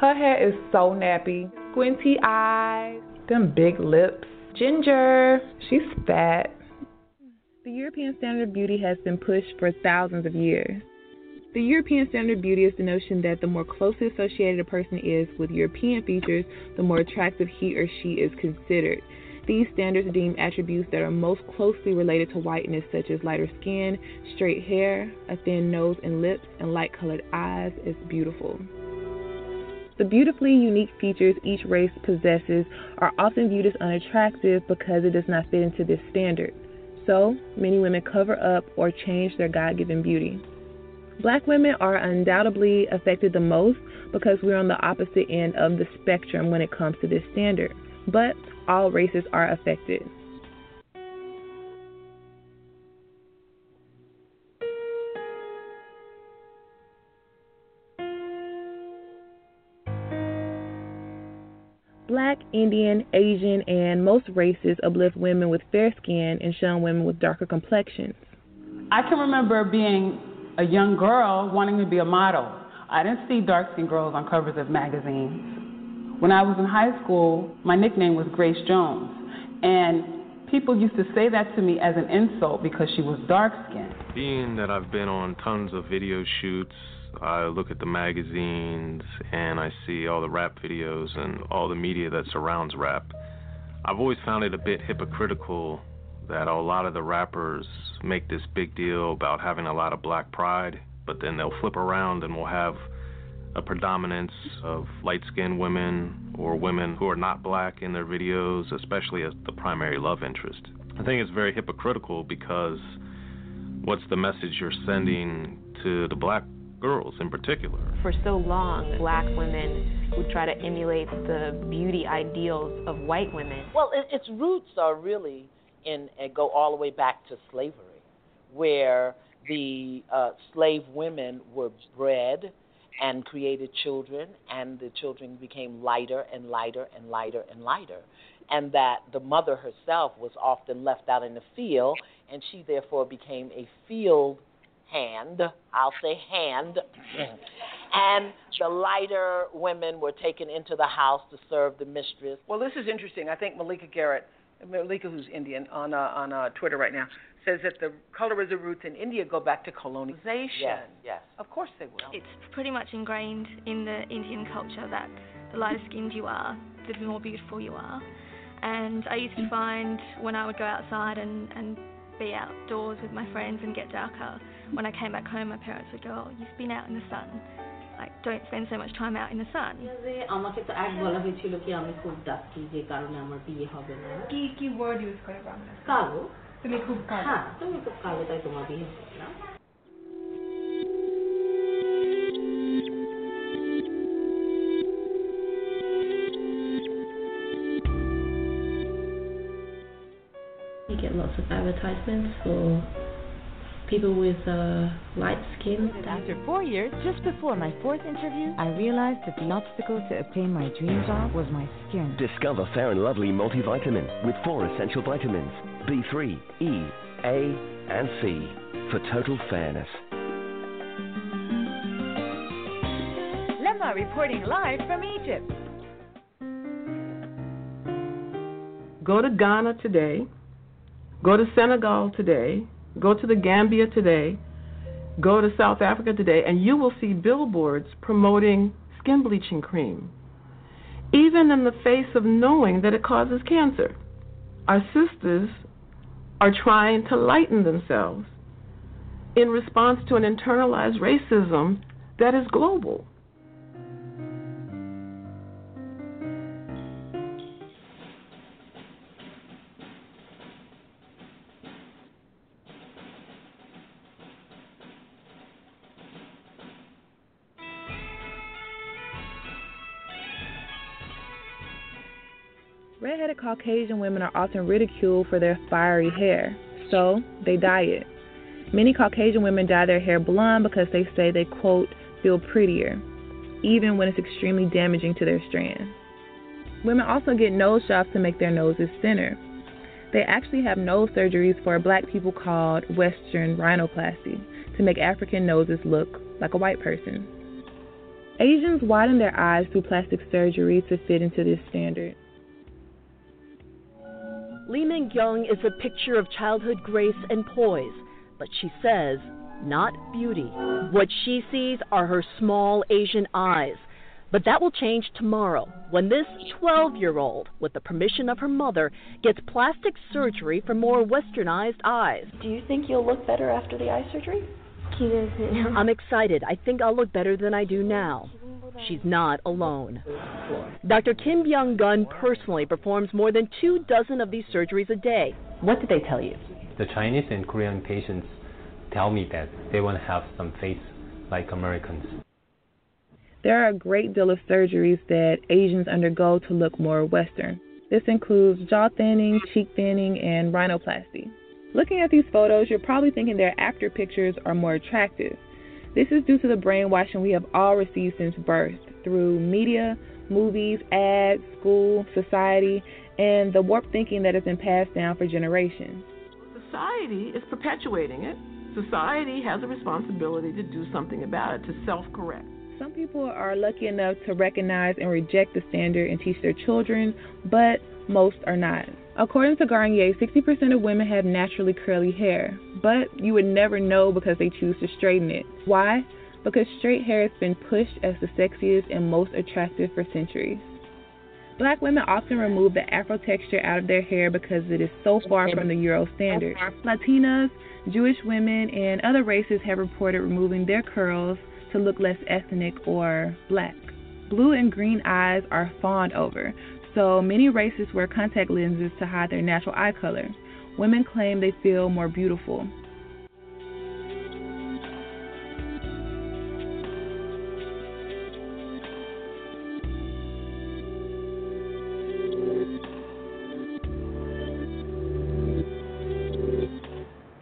Her hair is so nappy. Squinty eyes, them big lips. Ginger, she's fat. The European standard of beauty has been pushed for thousands of years. The European standard of beauty is the notion that the more closely associated a person is with European features, the more attractive he or she is considered. These standards deem attributes that are most closely related to whiteness, such as lighter skin, straight hair, a thin nose and lips, and light colored eyes, as beautiful. The beautifully unique features each race possesses are often viewed as unattractive because it does not fit into this standard. So, many women cover up or change their God given beauty. Black women are undoubtedly affected the most because we're on the opposite end of the spectrum when it comes to this standard. But all races are affected. Black, Indian, Asian, and most races uplift women with fair skin and shun women with darker complexions. I can remember being a young girl wanting to be a model. I didn't see dark skinned girls on covers of magazines. When I was in high school, my nickname was Grace Jones. And people used to say that to me as an insult because she was dark skinned. Being that I've been on tons of video shoots, I look at the magazines and I see all the rap videos and all the media that surrounds rap. I've always found it a bit hypocritical that a lot of the rappers make this big deal about having a lot of black pride, but then they'll flip around and we'll have a predominance of light skinned women or women who are not black in their videos, especially as the primary love interest. I think it's very hypocritical because what's the message you're sending to the black girls in particular? For so long, black women would try to emulate the beauty ideals of white women. Well, its roots are really in and go all the way back to slavery, where the uh, slave women were bred and created children, and the children became lighter and lighter and lighter and lighter. And that the mother herself was often left out in the field, and she therefore became a field hand. I'll say hand. <clears throat> and the lighter women were taken into the house to serve the mistress. Well, this is interesting. I think Malika Garrett, Malika, who's Indian, on uh, on uh, Twitter right now, says that the colorism roots in India go back to colonization. Yes, yes. Of course they will. It's pretty much ingrained in the Indian culture that the lighter skinned you are, the more beautiful you are. And I used to find when I would go outside and, and be outdoors with my friends and get darker, when I came back home, my parents would go, oh, You've been out in the sun. Like, don't spend so much time out in the sun. আমাকে তো এক বলা হয়েছিল কি আমি খুব dusky যে কারণে আমার বিয়ে হবে না কি কি ওয়ার্ড ইউজ করে বাংলা কালো you get lots of advertisements for people with uh, light skin. After four years, just before my fourth interview, I realized that the obstacle to obtain my dream job was my skin. Discover Fair and Lovely Multivitamin with four essential vitamins B3, E, A, and C for total fairness. Lemma reporting live from Egypt. Go to Ghana today. Go to Senegal today. Go to the Gambia today. Go to South Africa today, and you will see billboards promoting skin bleaching cream, even in the face of knowing that it causes cancer. Our sisters are trying to lighten themselves in response to an internalized racism that is global. Redheaded Caucasian women are often ridiculed for their fiery hair. So they dye it. Many Caucasian women dye their hair blonde because they say they, quote, feel prettier, even when it's extremely damaging to their strand. Women also get nose jobs to make their noses thinner. They actually have nose surgeries for black people called Western rhinoplasty to make African noses look like a white person. Asians widen their eyes through plastic surgery to fit into this standard. Lee Min Kyung is a picture of childhood grace and poise, but she says, not beauty. What she sees are her small Asian eyes. But that will change tomorrow when this 12 year old, with the permission of her mother, gets plastic surgery for more westernized eyes. Do you think you'll look better after the eye surgery? I'm excited. I think I'll look better than I do now. She's not alone. Dr. Kim Byung Gun personally performs more than two dozen of these surgeries a day. What did they tell you? The Chinese and Korean patients tell me that they want to have some face like Americans. There are a great deal of surgeries that Asians undergo to look more Western. This includes jaw thinning, cheek thinning, and rhinoplasty. Looking at these photos, you're probably thinking their after pictures are more attractive. This is due to the brainwashing we have all received since birth through media, movies, ads, school, society, and the warped thinking that has been passed down for generations. Society is perpetuating it. Society has a responsibility to do something about it, to self correct. Some people are lucky enough to recognize and reject the standard and teach their children, but most are not. According to Garnier, 60% of women have naturally curly hair, but you would never know because they choose to straighten it. Why? Because straight hair has been pushed as the sexiest and most attractive for centuries. Black women often remove the afro texture out of their hair because it is so far from the Euro standard. Latinas, Jewish women, and other races have reported removing their curls to look less ethnic or black. Blue and green eyes are fawned over, so many races wear contact lenses to hide their natural eye color. Women claim they feel more beautiful.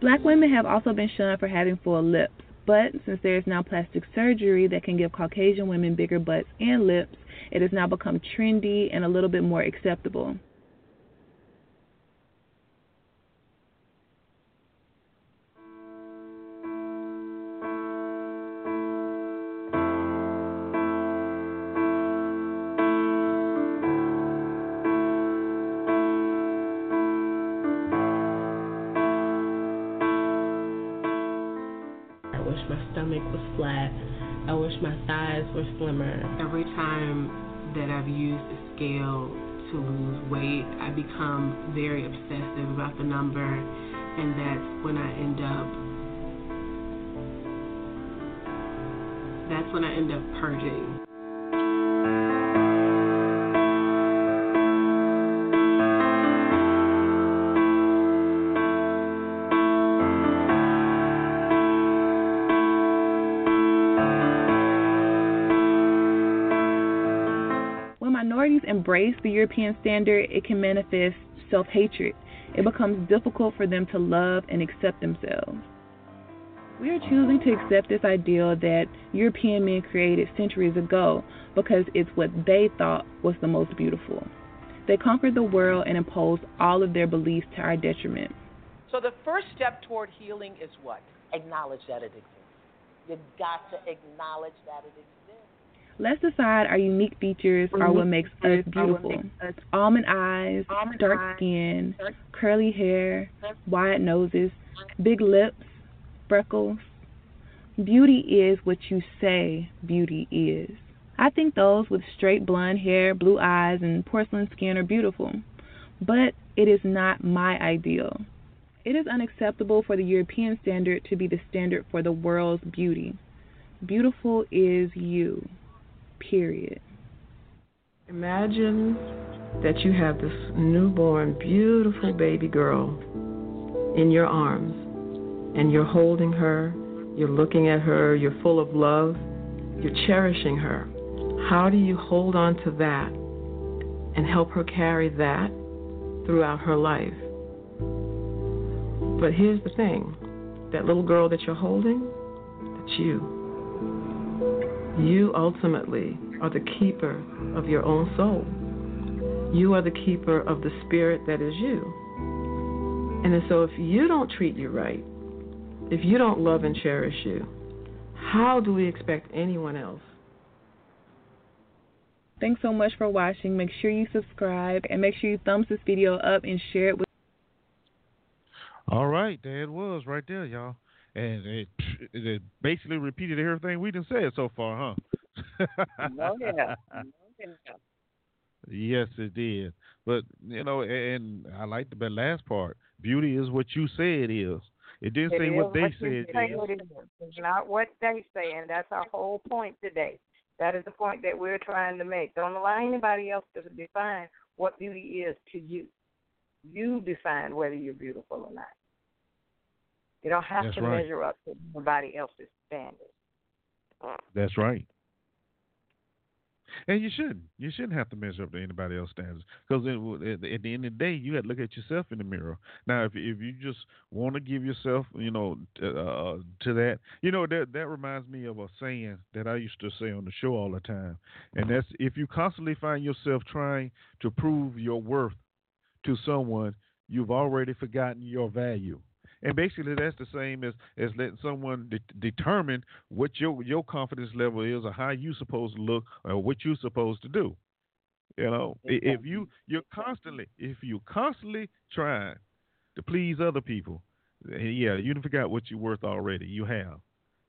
Black women have also been shunned for having full lips, but since there is now plastic surgery that can give Caucasian women bigger butts and lips, it has now become trendy and a little bit more acceptable. I wish my stomach was flat. I wish my thighs were slimmer. Every time that I've used the scale to lose weight, I become very obsessive about the number, and that's when I end up. That's when I end up purging. Embrace the European standard, it can manifest self hatred. It becomes difficult for them to love and accept themselves. We are choosing to accept this ideal that European men created centuries ago because it's what they thought was the most beautiful. They conquered the world and imposed all of their beliefs to our detriment. So the first step toward healing is what? Acknowledge that it exists. You've got to acknowledge that it exists. Let's decide our unique features are what makes us beautiful. Almond eyes, dark skin, curly hair, wide noses, big lips, freckles. Beauty is what you say beauty is. I think those with straight blonde hair, blue eyes, and porcelain skin are beautiful. But it is not my ideal. It is unacceptable for the European standard to be the standard for the world's beauty. Beautiful is you. Period. Imagine that you have this newborn, beautiful baby girl in your arms, and you're holding her, you're looking at her, you're full of love, you're cherishing her. How do you hold on to that and help her carry that throughout her life? But here's the thing that little girl that you're holding, that's you. You ultimately are the keeper of your own soul. You are the keeper of the spirit that is you. And so if you don't treat you right, if you don't love and cherish you, how do we expect anyone else? Thanks so much for watching. Make sure you subscribe and make sure you thumbs this video up and share it with. All right, there it was right there, y'all. And it, it basically repeated everything we done said so far, huh? No, yeah. Yes, it did. But you know, and I like the last part. Beauty is what you say it is. It didn't It say what they you said it say it is. It's not what they say, and that's our whole point today. That is the point that we're trying to make. Don't allow anybody else to define what beauty is to you. You define whether you're beautiful or not. You don't have That's to right. measure up to anybody else's standards. That's right. And you shouldn't. You shouldn't have to measure up to anybody else's standards because at the end of the day, you got to look at yourself in the mirror. Now, if if you just want to give yourself, you know, uh, to that, you know, that that reminds me of a saying that I used to say on the show all the time, and that's if you constantly find yourself trying to prove your worth to someone, you've already forgotten your value. And basically, that's the same as as letting someone de- determine what your your confidence level is, or how you supposed to look, or what you're supposed to do. You know, I- if you you're constantly if you constantly trying to please other people, yeah, you forgot what you're worth already. You have.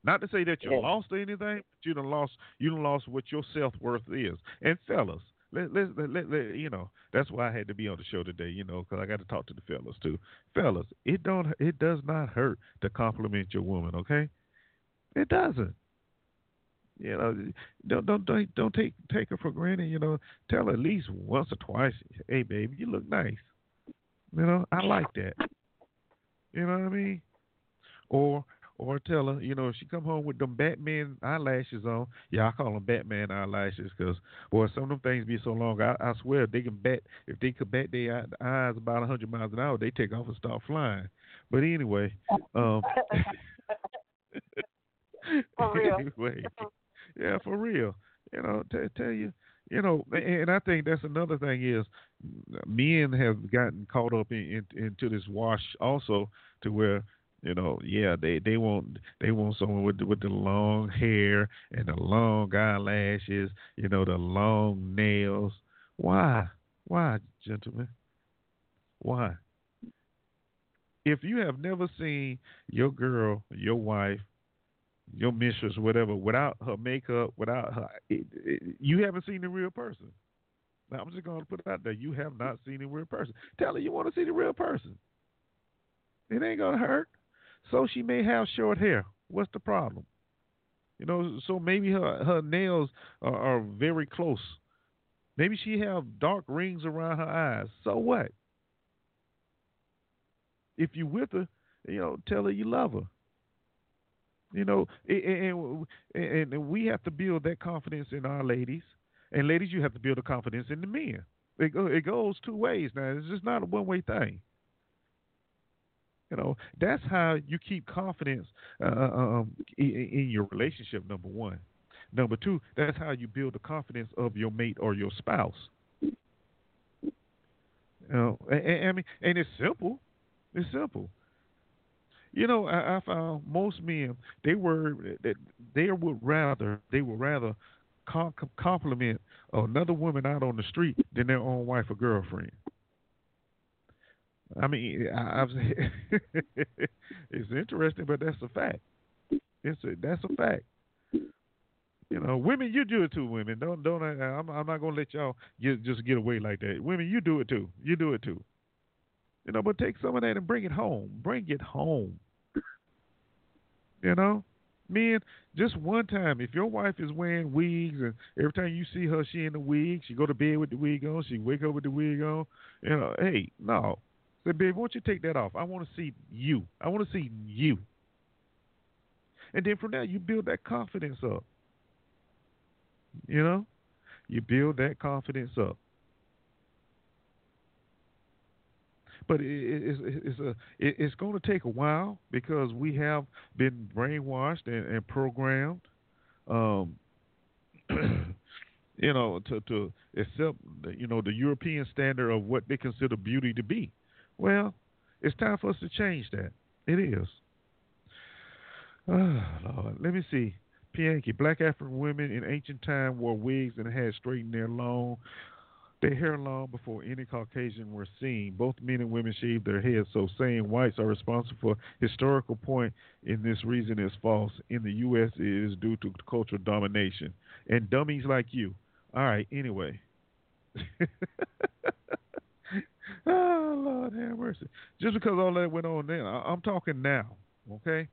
Not to say that you Yeah. lost anything, but you done lost you done lost what your self worth is. And fellas, let, let, let, let, you know that's why I had to be on the show today. You know, because I got to talk to the fellas too. Fellas, it don't it does not hurt to compliment your woman. Okay, it doesn't. You know, don't don't don't, don't take take her for granted. You know, tell her at least once or twice, "Hey, baby, you look nice." You know, I like that. You know what I mean? Or or tell her, you know, if she come home with them Batman eyelashes on, yeah, I call them Batman eyelashes because, boy, some of them things be so long. I, I swear, if they can bat, if they could bat their eyes about a 100 miles an hour, they take off and start flying. But anyway, um, <laughs> For real. <laughs> anyway, yeah, for real. You know, t- tell you, you know, and I think that's another thing is men have gotten caught up in, in into this wash also to where you know, yeah, they they want they want someone with the, with the long hair and the long eyelashes, you know, the long nails. Why? Why, gentlemen? Why? If you have never seen your girl, your wife, your mistress, whatever, without her makeup, without her, it, it, you haven't seen the real person. Now, I'm just going to put it out there. You have not seen the real person. Tell her you want to see the real person. It ain't going to hurt. So she may have short hair. What's the problem? You know, so maybe her her nails are, are very close. Maybe she have dark rings around her eyes. So what? If you with her, you know, tell her you love her. You know, and, and, and we have to build that confidence in our ladies, and ladies, you have to build a confidence in the men. It it goes two ways now. It's just not a one way thing. You know, that's how you keep confidence uh, um, in, in your relationship. Number one. Number two, that's how you build the confidence of your mate or your spouse. You know, I mean, and it's simple. It's simple. You know, I, I found most men they were that they would rather they would rather compliment another woman out on the street than their own wife or girlfriend. I mean, I, I've, <laughs> it's interesting, but that's a fact. It's a, that's a fact. You know, women, you do it too. Women, don't don't. I'm I'm not gonna let y'all get, just get away like that. Women, you do it too. You do it too. You know, but take some of that and bring it home. Bring it home. You know, men, just one time. If your wife is wearing wigs and every time you see her, she in the wig, she go to bed with the wig on, she wake up with the wig on. You know, hey, no, say, babe, won't you take that off? I want to see you. I want to see you. And then from there, you build that confidence up. You know, you build that confidence up. but it, it, it's a it, it's going to take a while because we have been brainwashed and, and programmed, um, <clears throat> you know, to to accept you know the European standard of what they consider beauty to be. Well, it's time for us to change that. It is. <sighs> Oh, Lord. Let me see. Pianki, black African women in ancient time wore wigs and had straightened their long their hair long before any Caucasian were seen. Both men and women shaved their heads, so saying whites are responsible for historical point in this reason is false. In the U.S., it is due to cultural domination and dummies like you. All right, anyway. <laughs> oh, <laughs> Lord have mercy. Just because all that went on then, I'm talking now, okay?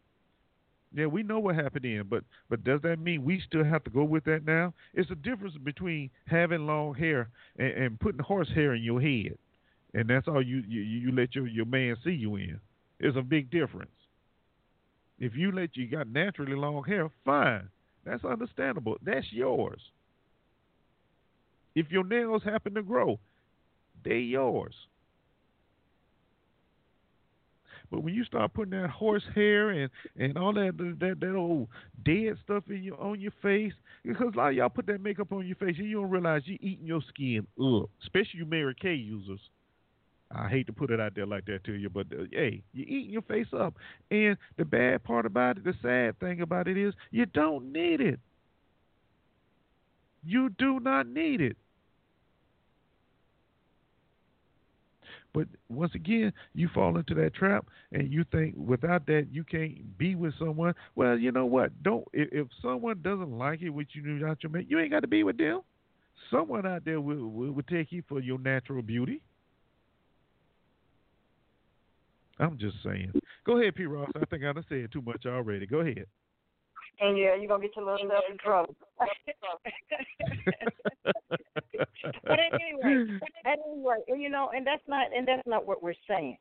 Yeah, we know what happened then, but but does that mean we still have to go with that now? It's a difference between having long hair and, and putting horse hair in your head, and that's all you, you you let your your man see you in. It's a big difference. If you let you got naturally long hair, fine, that's understandable. That's yours. If your nails happen to grow, they're yours. But when you start putting that horse hair and and all that that that old dead stuff in your on your face, because a lot of y'all put that makeup on your face and you don't realize you're eating your skin up. Especially you Mary Kay users. I hate to put it out there like that to you, but uh, hey, you're eating your face up. And the bad part about it, the sad thing about it is, you don't need it. You do not need it. But once again, you fall into that trap, and you think without that you can't be with someone. Well, you know what? Don't if, if someone doesn't like it with you not your mate, you ain't got to be with them. Someone out there will, will will take you for your natural beauty. I'm just saying. Go ahead, P. Ross. I think I done said too much already. Go ahead. And yeah, you're gonna get your little self in trouble. <laughs> but anyway, anyway, you know, and that's not and that's not what we're saying.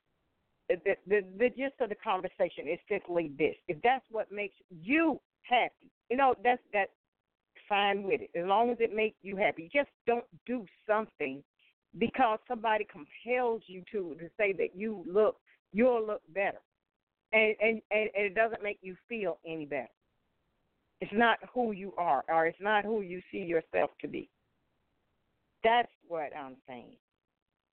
The, the the gist of the conversation is simply this: if that's what makes you happy, you know, that's that's fine with it. As long as it makes you happy, just don't do something because somebody compels you to to say that you look you'll look better, and and and, and it doesn't make you feel any better. It's not who you are, or it's not who you see yourself to be. That's what I'm saying.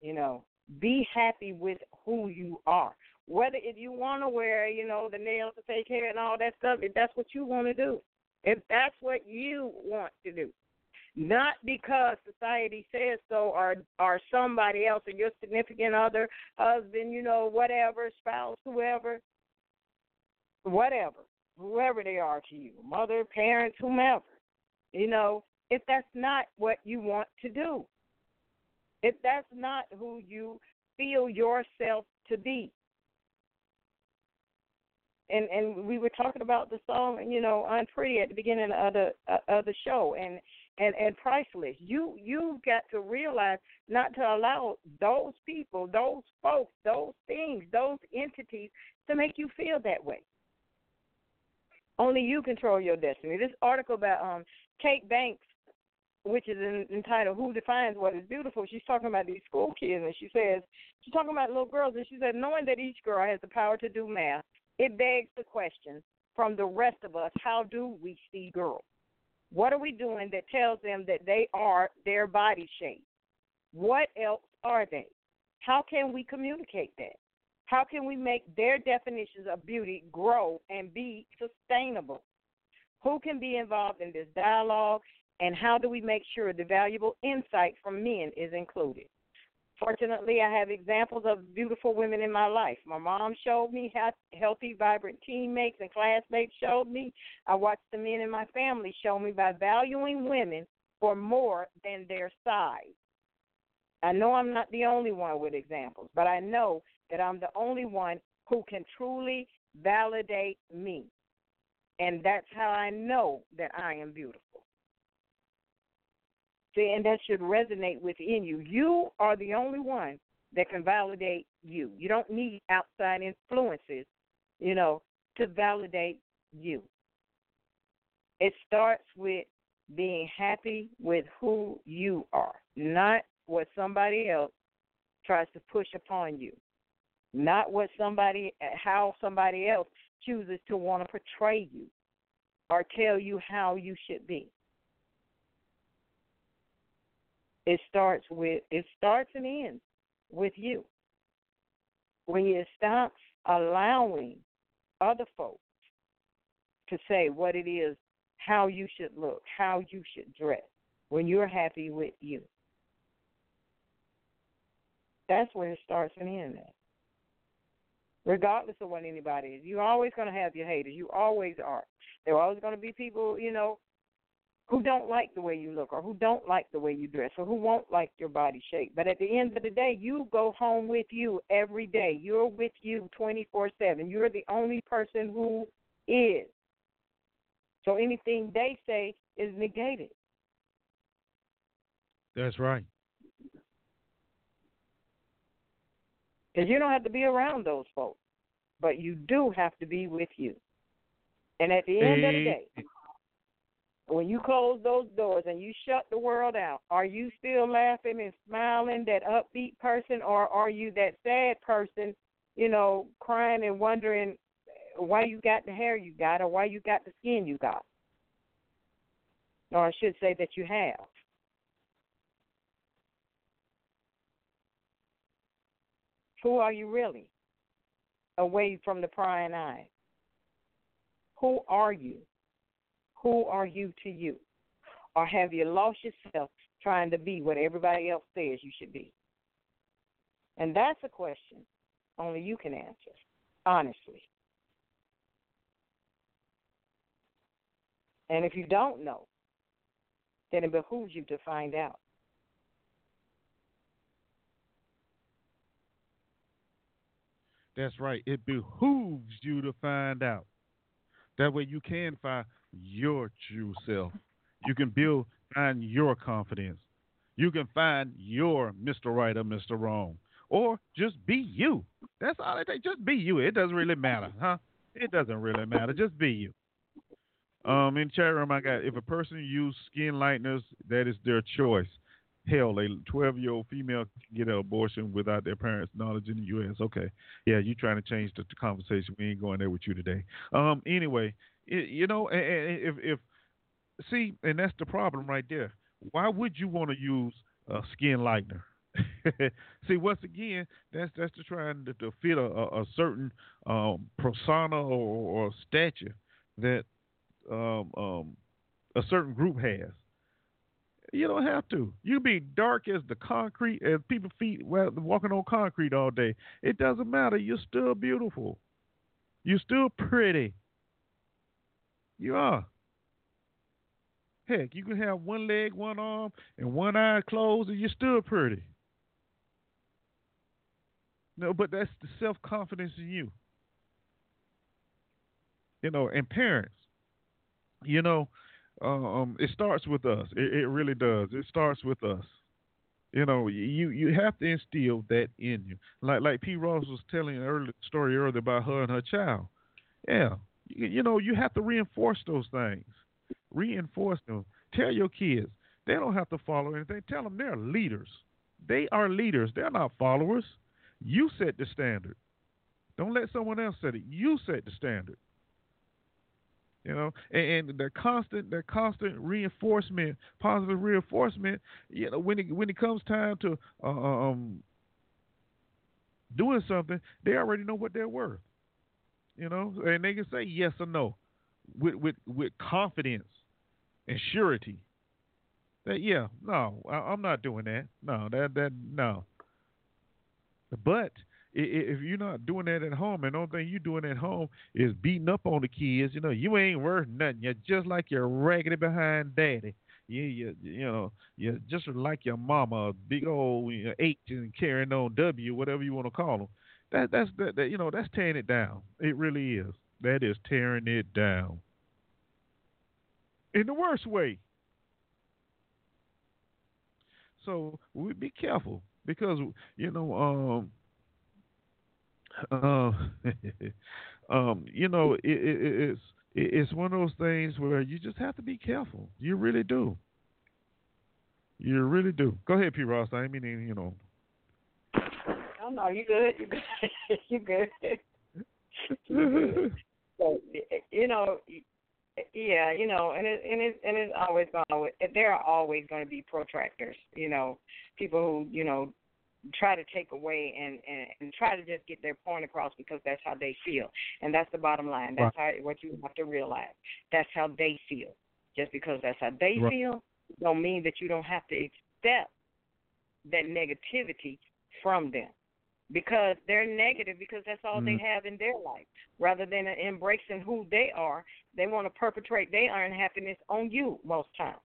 You know, be happy with who you are. Whether if you want to wear, you know, the nails, the fake hair, and all that stuff, if that's what you want to do, if that's what you want to do, not because society says so, or or somebody else, or your significant other, husband, you know, whatever, spouse, whoever, whatever whoever they are to you, mother, parents, whomever. You know, if that's not what you want to do, if that's not who you feel yourself to be. And and we were talking about the song, you know, Unpretty at the beginning of the uh, of the show, and and and priceless. You you've got to realize not to allow those people, those folks, those things, those entities to make you feel that way. Only you control your destiny. This article by um, Kate Banks, which is in, entitled "Who Defines What Is Beautiful," she's talking about these school kids, and she says she's talking about little girls, and she said, knowing that each girl has the power to do math, it begs the question from the rest of us: How do we see girls? What are we doing that tells them that they are their body shape? What else are they? How can we communicate that? How can we make their definitions of beauty grow and be sustainable? Who can be involved in this dialogue, and how do we make sure the valuable insight from men is included? Fortunately, I have examples of beautiful women in my life. My mom showed me how healthy, vibrant teammates and classmates showed me. I watched the men in my family show me by valuing women for more than their size. I know I'm not the only one with examples, but I know that I'm the only one who can truly validate me. And that's how I know that I am beautiful. See, and that should resonate within you. You are the only one that can validate you. You don't need outside influences, you know, to validate you. It starts with being happy with who you are, not what somebody else tries to push upon you. Not what somebody, how somebody else chooses to want to portray you or tell you how you should be. It starts with it starts and ends with you. When you stop allowing other folks to say what it is, how you should look, how you should dress, when you're happy with you. That's where it starts and ends at. Regardless of what anybody is. You're always going to have your haters. You always are. There are always going to be people, you know, who don't like the way you look or who don't like the way you dress or who won't like your body shape. But at the end of the day, you go home with you every day. You're with you 24 7. You're the only person who is. So anything they say is negated. That's right. Because you don't have to be around those folks, but you do have to be with you. And at the end of the day, when you close those doors and you shut the world out, are you still laughing and smiling, that upbeat person, or are you that sad person, you know, crying and wondering why you got the hair you got or why you got the skin you got? Or I should say that you have. Who are you really? Away from the prying eye. Who are you? Who are you to you? Or have you lost yourself trying to be what everybody else says you should be? And that's a question only you can answer, honestly. And if you don't know, then it behooves you to find out. That's right. It behooves you to find out. That way you can find your true self. You can build find your confidence. You can find your Mr. Right or Mr. Wrong. Or just be you. That's all it takes. Just be you. It doesn't really matter, huh? It doesn't really matter. Just be you. Um, in chat room, I got if a person use skin lighteners, that is their choice. Hell, a 12 year old female can get an abortion without their parents' knowledge in the U.S. Okay, yeah, you're trying to change the, the, conversation? We ain't going there with you today. Um, anyway, it, you know, if if see, and that's the problem right there. Why would you want to use a skin lightener? <laughs> see, once again, that's that's to trying to, to fit a, a, a certain um, persona or, or stature that um, um, a certain group has. You don't have to. You be dark as the concrete, as people feet walking on concrete all day. It doesn't matter. You're still beautiful. You're still pretty. You are. Heck, you can have one leg, one arm, and one eye closed, and you're still pretty. No, but that's the self confidence in you. You know, and parents, you know, um, it starts with us. It, it, really does. It starts with us. You know, you you have to instill that in you. Like like P. Ross was telling an early story earlier about her and her child. Yeah, you, you know, you have to reinforce those things. Reinforce them. Tell your kids they don't have to follow anything. Tell them they're leaders. They are leaders. They're not followers. You set the standard. Don't let someone else set it. You set the standard. You know, and, and the constant, the constant reinforcement, positive reinforcement. You know, when it when it comes time to uh, um doing something, they already know what they're worth. You know, and they can say yes or no with with with confidence and surety. That yeah, no, I, I'm not doing that. No, that that no. But if you're not doing that at home, and the only thing you're doing at home is beating up on the kids, you know, you ain't worth nothing. You're just like your raggedy behind daddy. You, you, you know, you're just like your mama, big old you know, H and carrying on W, whatever you want to call them. That, that's that, that, you know, that's tearing it down. It really is. That is tearing it down in the worst way. So we be careful because you know um uh, <laughs> um, you know, it, it, it's it's one of those things where you just have to be careful. You really do. You really do. Go ahead, P. Ross. I ain't mean, you know. Oh no, you good. You good. <laughs> you good. <laughs> you good. So you know, yeah, you know, and it and it and it's always going. There are always going to be protractors. You know, people who you know try to take away and, and and try to just get their point across because that's how they feel, and that's the bottom line. That's right. how what you have to realize. That's how they feel. Just because that's how they right. feel, don't mean that you don't have to accept that negativity from them because they're negative because that's all mm-hmm. they have in their life. Rather than embracing who they are, they want to perpetrate their unhappiness on you most times.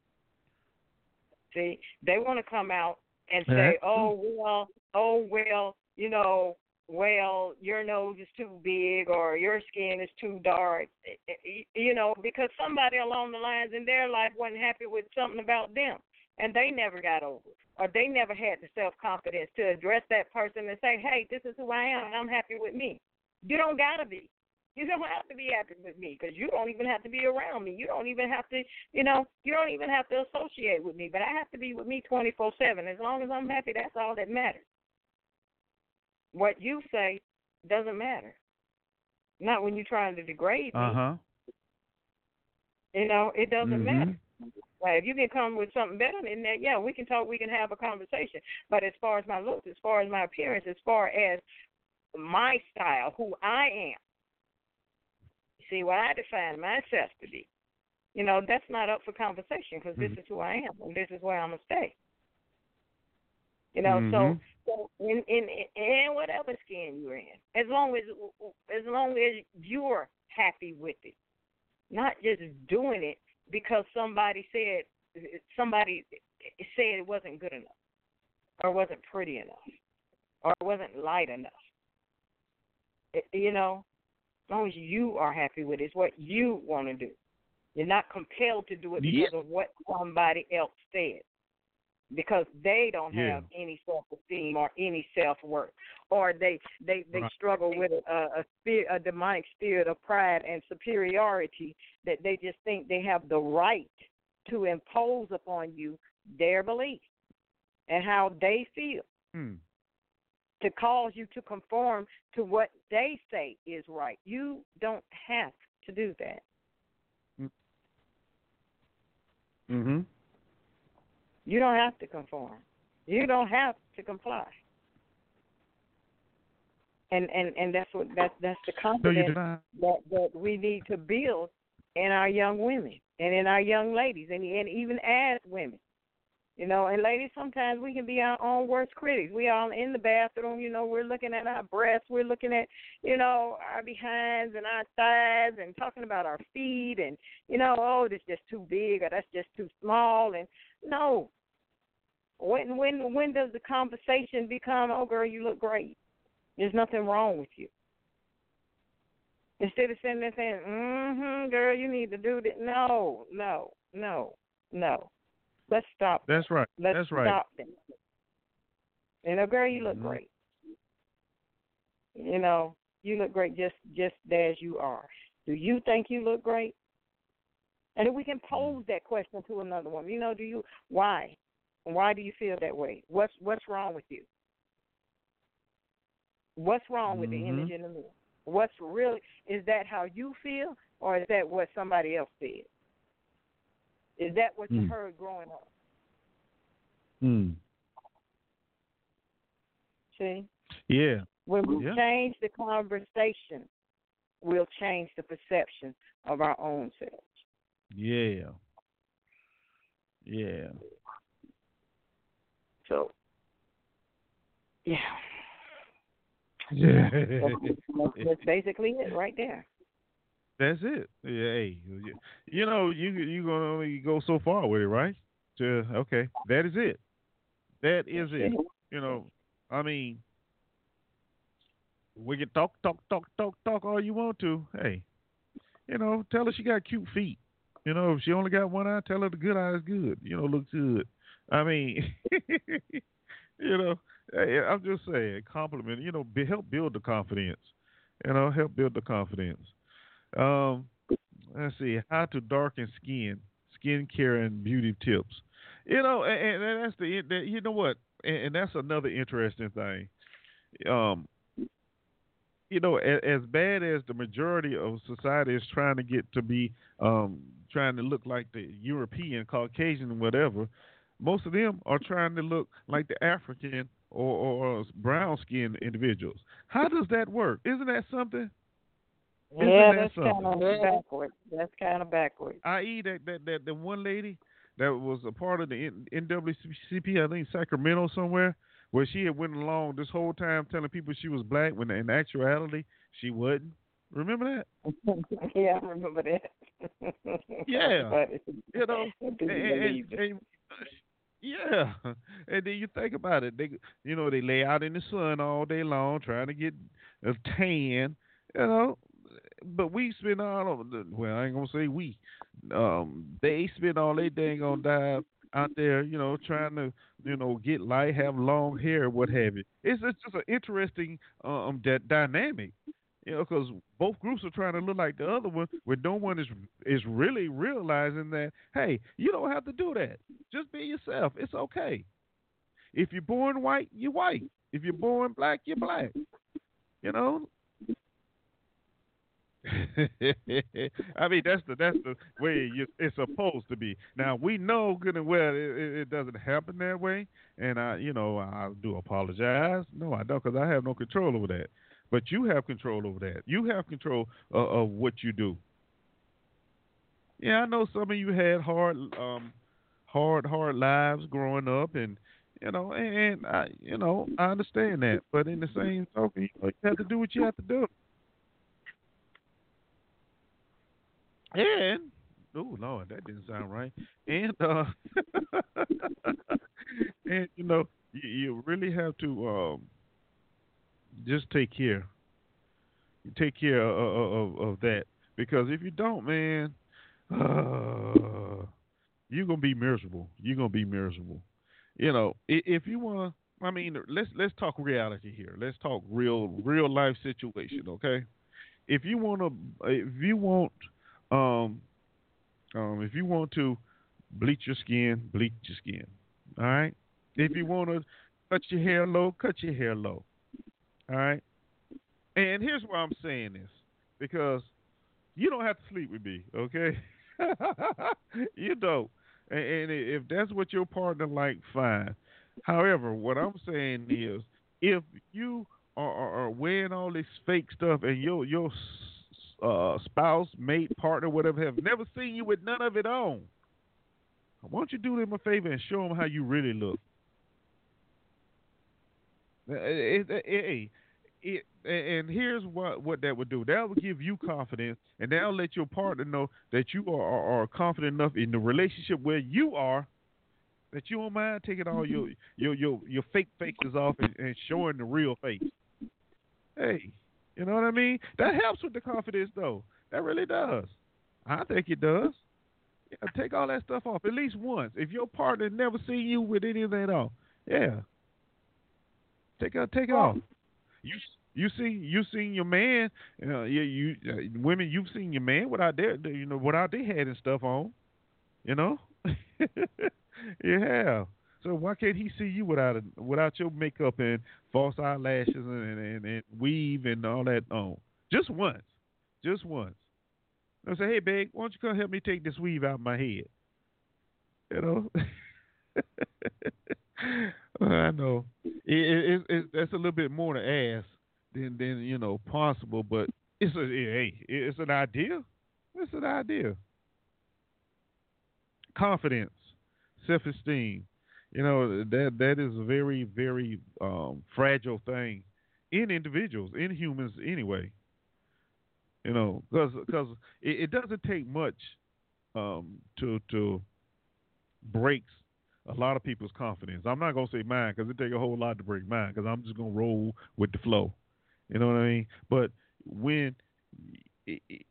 See, they want to come out and say, "Oh well, oh well, you know, well, your nose is too big or your skin is too dark," eh, eh, eh, you know, because somebody along the lines in their life wasn't happy with something about them, and they never got over it or they never had the self confidence to address that person and say, "Hey, this is who I am, and I'm happy with me." You don't gotta be. You don't have to be happy with me because you don't even have to be around me. You don't even have to, you know, you don't even have to associate with me. But I have to be with me 24 7. As long as I'm happy, that's all that matters. What you say doesn't matter. Not when you're trying to degrade me. Uh huh. You know, it doesn't mm-hmm. matter. Like if you can come with something better than that, yeah, we can talk. We can have a conversation. But as far as my looks, as far as my appearance, as far as my style, who I am, see what I define myself to be. You know, that's not up for conversation because mm-hmm. this is who I am and this is where I'm gonna stay. You know, mm-hmm. so so in in in whatever skin you're in, as long as as long as you're happy with it, not just doing it because somebody said somebody said it wasn't good enough or wasn't pretty enough or wasn't light enough. It, you know, long as you are happy with it, it's what you want to do. You're not compelled to do it because of what somebody else said because they don't yeah. have any self esteem or any self worth, or they they they right. struggle with a, a spirit, a demonic spirit of pride and superiority that they just think they have the right to impose upon you their belief and how they feel. Hmm. To cause you to conform to what they say is right. You don't have to do that. Mhm. You don't have to conform. You don't have to comply. And and and that's what that's that's the confidence no, that that we need to build in our young women and in our young ladies and and even as women. You know, and ladies, sometimes we can be our own worst critics. We all in the bathroom, you know, we're looking at our breasts, we're looking at, you know, our behinds and our thighs and talking about our feet and, you know, oh, this just too big or that's just too small and no. When when when does the conversation become, oh girl, you look great. There's nothing wrong with you. Instead of sitting there saying, Mm-hmm, girl, you need to do that. No, no, no, no. Let's stop. That's right. Let's That's right. stop them. You know, girl, you look mm-hmm. great. You know, you look great just just as you are. Do you think you look great? And if we can pose that question to another woman, you know, do you why? Why do you feel that way? What's what's wrong with you? What's wrong with mm-hmm. the image in the mirror? What's really is that how you feel or is that what somebody else said? Is that what you Mm. heard growing up? Hmm. See? Yeah. When we Yeah. change the conversation, we'll change the perception of our own selves. Yeah. Yeah. So, yeah. Yeah. That's, <laughs> that's basically it right there. That's it. Yeah, hey, you- know, you you gonna only go so far with it, right? To okay, that is it. That is it. You know, I mean, we can talk, talk, talk, talk, talk all you want to. Hey, you know, tell her she got cute feet. You know, if she only got one eye, tell her the good eye is good. You know, looks good. I mean, <laughs> you know, hey, I'm just saying, compliment. You know, be, help build the confidence. You know, help build the confidence. Um, let's see, how to darken skin, skincare and beauty tips. You know, and, and that's the that, you know what, and, and that's another interesting thing. um, you know, as, as bad as the majority of society is trying to get to be, um, trying to look like the European, Caucasian, whatever, most of them are trying to look like the African or, or brown skinned individuals. How does that work? Isn't that something? Isn't Yeah, that that's kind of backward. That's kind of backward. I.e., that, that, that, the one lady that was a part of the N- NAACP, I think Sacramento somewhere, where she had went along this whole time telling people she was black when in actuality she wasn't. Remember that? <laughs> yeah, I remember that. <laughs> Yeah. But You know, <laughs> and, and- and- yeah, and then you think about it. They, you know, they lay out in the sun all day long trying to get a tan. You know, but we spend all of the. Well, I ain't gonna say we. Um, they spend all their dang on time out there. You know, trying to you know get light, have long hair, what have you. It's, it's just an interesting um that dynamic. You know, because both groups are trying to look like the other one, where no one is is really realizing that hey, you don't have to do that. Just be yourself. It's okay. If you're born white, you're white. If you're born black, you're black. You know. <laughs> I mean, that's the that's the way you, it's supposed to be. Now we know good and well it, it, doesn't happen that way, and I, you know, I do apologize. No, I don't, because I have no control over that. But you have control over that. You have control uh, of what you do. Yeah, I know some of you had hard, um, hard, hard lives growing up, and you know, and I, you know, I understand that. But in the same token, you have to do what you have to do. And oh Lord, that didn't sound right. And uh, <laughs> and you know, you, you really have to um, just take care. Take care of, of, of that because if you don't, man, uh, you're gonna be miserable. You're gonna be miserable. You know, if you wanna, I mean, let's let's talk reality here. Let's talk real real life situation, okay? If you wanna, if you want, um, um, if you want to bleach your skin, bleach your skin. All right. If you want to cut your hair low, cut your hair low. All right. And here's why I'm saying this because you don't have to sleep with me, okay? <laughs> you don't. And, if that's what your partner like, fine. However, what I'm saying is, if you are, are, are wearing all this fake stuff and your your uh, spouse, mate, partner, whatever, have never seen you with none of it on, why don't you do them a favor and show them how you really look? It, it, it, it, and here's what what that would do. That would give you confidence, and that'll let your partner know that you are, are, are confident enough in the relationship where you are that you don't mind taking all your mm-hmm. your your, your fake faces off and, and showing the real face. Hey, you know what I mean? That helps with the confidence, though. That really does. I think it does. Yeah, take all that stuff off at least once. If your partner never seen you with any of that on, yeah, take it take it off. You you see you seen your man, uh, you you uh, women you've seen your man without their you know without their head and stuff on, you know. <laughs> you have. So why can't he see you without a, without your makeup and false eyelashes and, and, and weave and all that on? Just once, just once. I say, hey, babe, why don't you come help me take this weave out of my head? You know. <laughs> I know it, it, it, that's a little bit more to ask than than you know possible, but it's a hey, it's an idea. It's an idea. Confidence, self-esteem. You know that that is a very very um, fragile thing in individuals, in humans anyway. You know, because because it, it doesn't take much um, to to break a lot of people's confidence. I'm not gonna say mine because it take a whole lot to break mine because I'm just gonna roll with the flow. You know what I mean? But when it, it,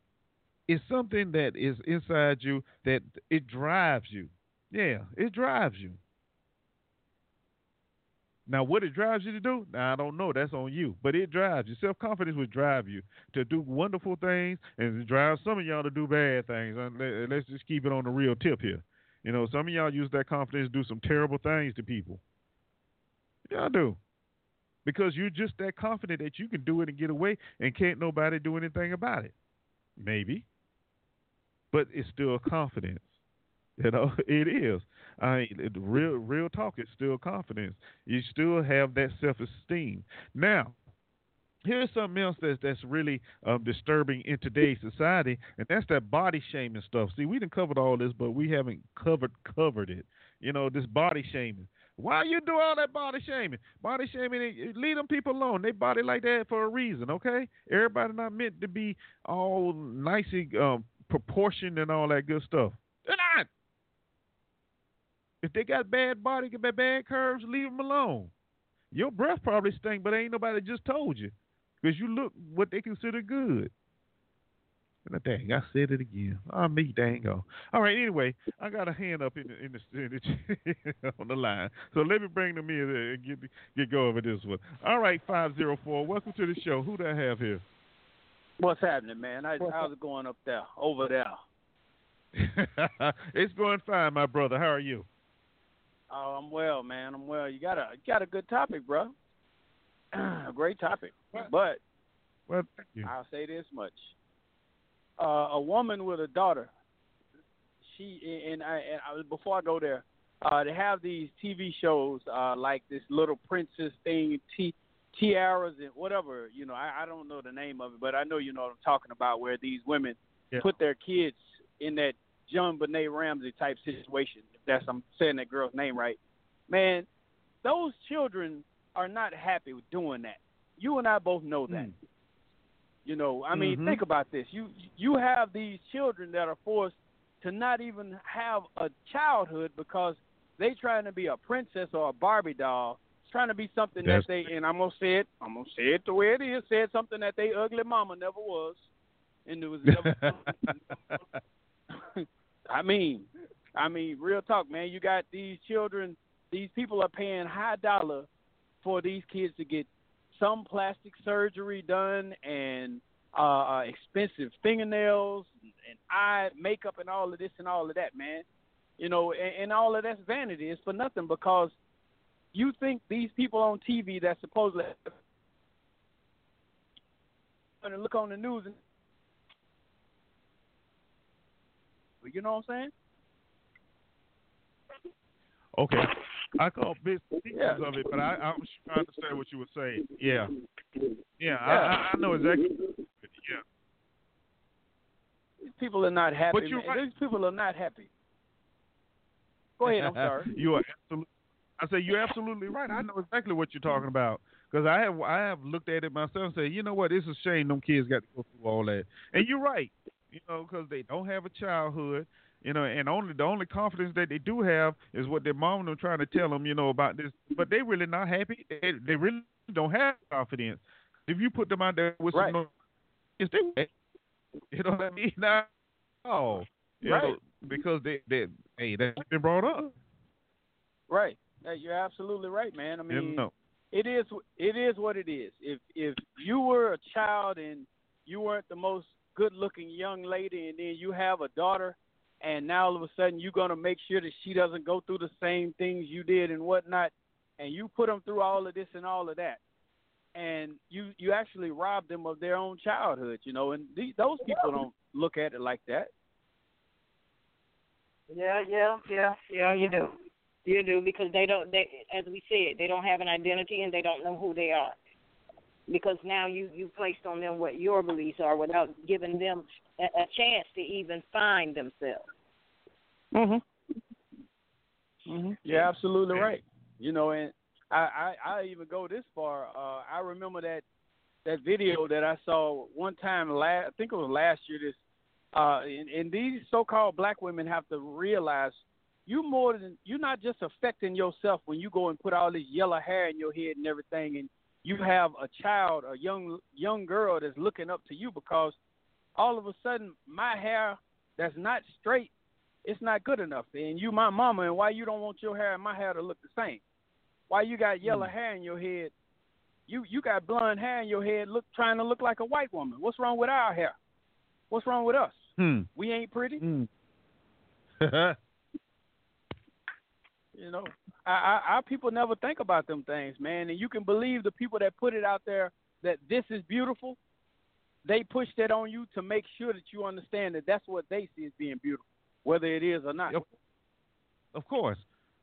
it's something that is inside you that it drives you. Yeah, it drives you. Now, what it drives you to do, now, I don't know. That's on you. But it drives you. Self confidence will drive you to do wonderful things and drive some of y'all to do bad things. Uh, Let- uh, Let's just keep it on the real tip here. You know, some of y'all use that confidence to do some terrible things to people. Y'all do. because you're just that confident that you can do it and get away, and can't nobody do anything about it. Maybe, but it's still confidence. You know, <laughs> it is. I mean, real real talk. It's still confidence. You still have that self esteem. Now, here's something else that's that's really um, disturbing in today's society, and that's that body shaming stuff. See, we didn't covered all this, but we haven't covered covered it. You know, this body shaming. Why you do all that body shaming? Body shaming, leave them people alone. They body like that for a reason, okay? Everybody not meant to be all nicely um, proportioned and all that good stuff. They're not. If they got bad body, got bad curves, leave them alone. Your breath probably stink, but ain't nobody just told you because you look what they consider good. And dang, I said it again. Ah, oh, me, dango. All right. Anyway, I got a hand up in the, in the, in the <laughs> on the line, so let me bring them in and get get going with this one. All right, five zero four. Welcome to the show. Who do I have here? What's happening, man? How, how's it going up there, over there? <laughs> it's going fine, my brother. How are you? Oh, I'm well, man. I'm well. You got a you got a good topic, bro. <clears throat> a great topic, but well, I'll say this much: uh, a woman with a daughter. She and I, and I before I go there, uh, they have these TV shows uh, like this little princess thing, t- tiaras and whatever. You know, I, I don't know the name of it, but I know you know what I'm talking about, where these women yeah. put their kids in that JonBenét Ramsey type situation. If that's I'm saying that girl's name right, man. Those children are not happy with doing that. You and I both know that. Mm. You know, I mean, Mhm. think about this. You you have these children that are forced to not even have a childhood because they trying to be a princess or a Barbie doll, trying to be something That's- that they and I'm gonna say it, I'm gonna say it the way it is, said something that they ugly mama never was, and there was never. <laughs> I mean, I mean, real talk, man. You got these children. These people are paying high dollar for these kids to get some plastic surgery done and uh, uh expensive fingernails and eye makeup and all of this and all of that, man. You know, and, and all of that's vanity. It's for nothing because you think these people on TV that supposedly and look on the news and you know what I'm saying? Okay. I caught bits Yeah. of it, but I, I was trying to understand what you were saying. Yeah. Yeah, Yeah. I, I- I know exactly. Yeah. These people are not happy. But you're right. These people are not happy. Go ahead. I'm sorry. <laughs> you are absolutely. I say you're absolutely right. I know exactly what you're talking about because I have I have looked at it myself and said, you know what, it's a shame them kids got to go through all that. And you're right, you know, because they don't have a childhood, you know, and only the only confidence that they do have is what their mom and them trying to tell them, you know, about this. But they really not happy. They, they really don't have confidence. If you put them out there with Right. some, they, <laughs> you know what I mean? Now, oh, Right. know, because they they hey that's been brought up. Right. Yeah, You're absolutely right, man. I mean, know. it is it is what it is. If if you were a child and you weren't the most good looking young lady and then you have a daughter and now all of a sudden you're gonna make sure that she doesn't go through the same things you did and whatnot and you put them through all of this and all of that and you you actually rob them of their own childhood, you know, and these, those people don't look at it like that. Yeah, yeah, yeah, yeah. You do, you do because they don't. They, as we said, they don't have an identity and they don't know who they are. Because now you you placed on them what your beliefs are without giving them a, a chance to even find themselves. Mhm. Mhm. You're absolutely right. You know, and I, I I even go this far. Uh, I remember that that video that I saw one time last. I think it was last year. This uh, and, and these so-called black women have to realize you more than you're not just affecting yourself when you go and put all this yellow hair in your head and everything, and you have a child, a young young girl that's looking up to you because all of a sudden my hair that's not straight, it's not good enough, and you my mama, and why you don't want your hair and my hair to look the same? Why you got yellow hair in your head? You you got blonde hair in your head, look trying to look like a white woman. What's wrong with our hair? What's wrong with us? Hmm. We ain't pretty. Hmm. You know, our, our people never think about them things, man. And you can believe the people that put it out there that this is beautiful. They push that on you to make sure that you understand that that's what they see as being beautiful, whether it is or not. Of course.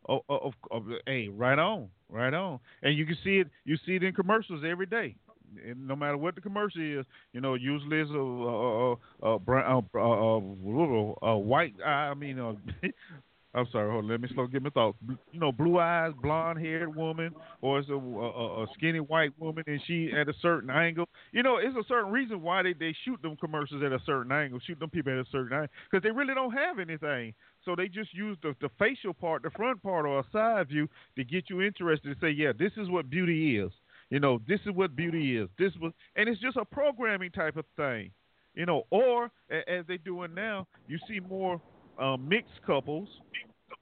Oh, oh, of, of, hey, right on, right on. And you can see it. You see it in commercials every day. And no matter what the commercial is, you know, usually it's a, a, a, a brown, a, a, a a white. I mean, uh, <laughs> I'm sorry. Hold on. Let me slow get my thoughts. You know, blue eyes, blonde haired woman, or it's a, a, a skinny white woman, and she at a certain angle. You know, it's a certain reason why they they shoot them commercials at a certain angle, shoot them people at a certain angle, because they really don't have anything. So they just use the the facial part, the front part, or a side view to get you interested. To say, yeah, this is what beauty is. You know, this is what beauty is. This was, and it's just a programming type of thing. You know, or as they're doing now, you see more um, mixed couples.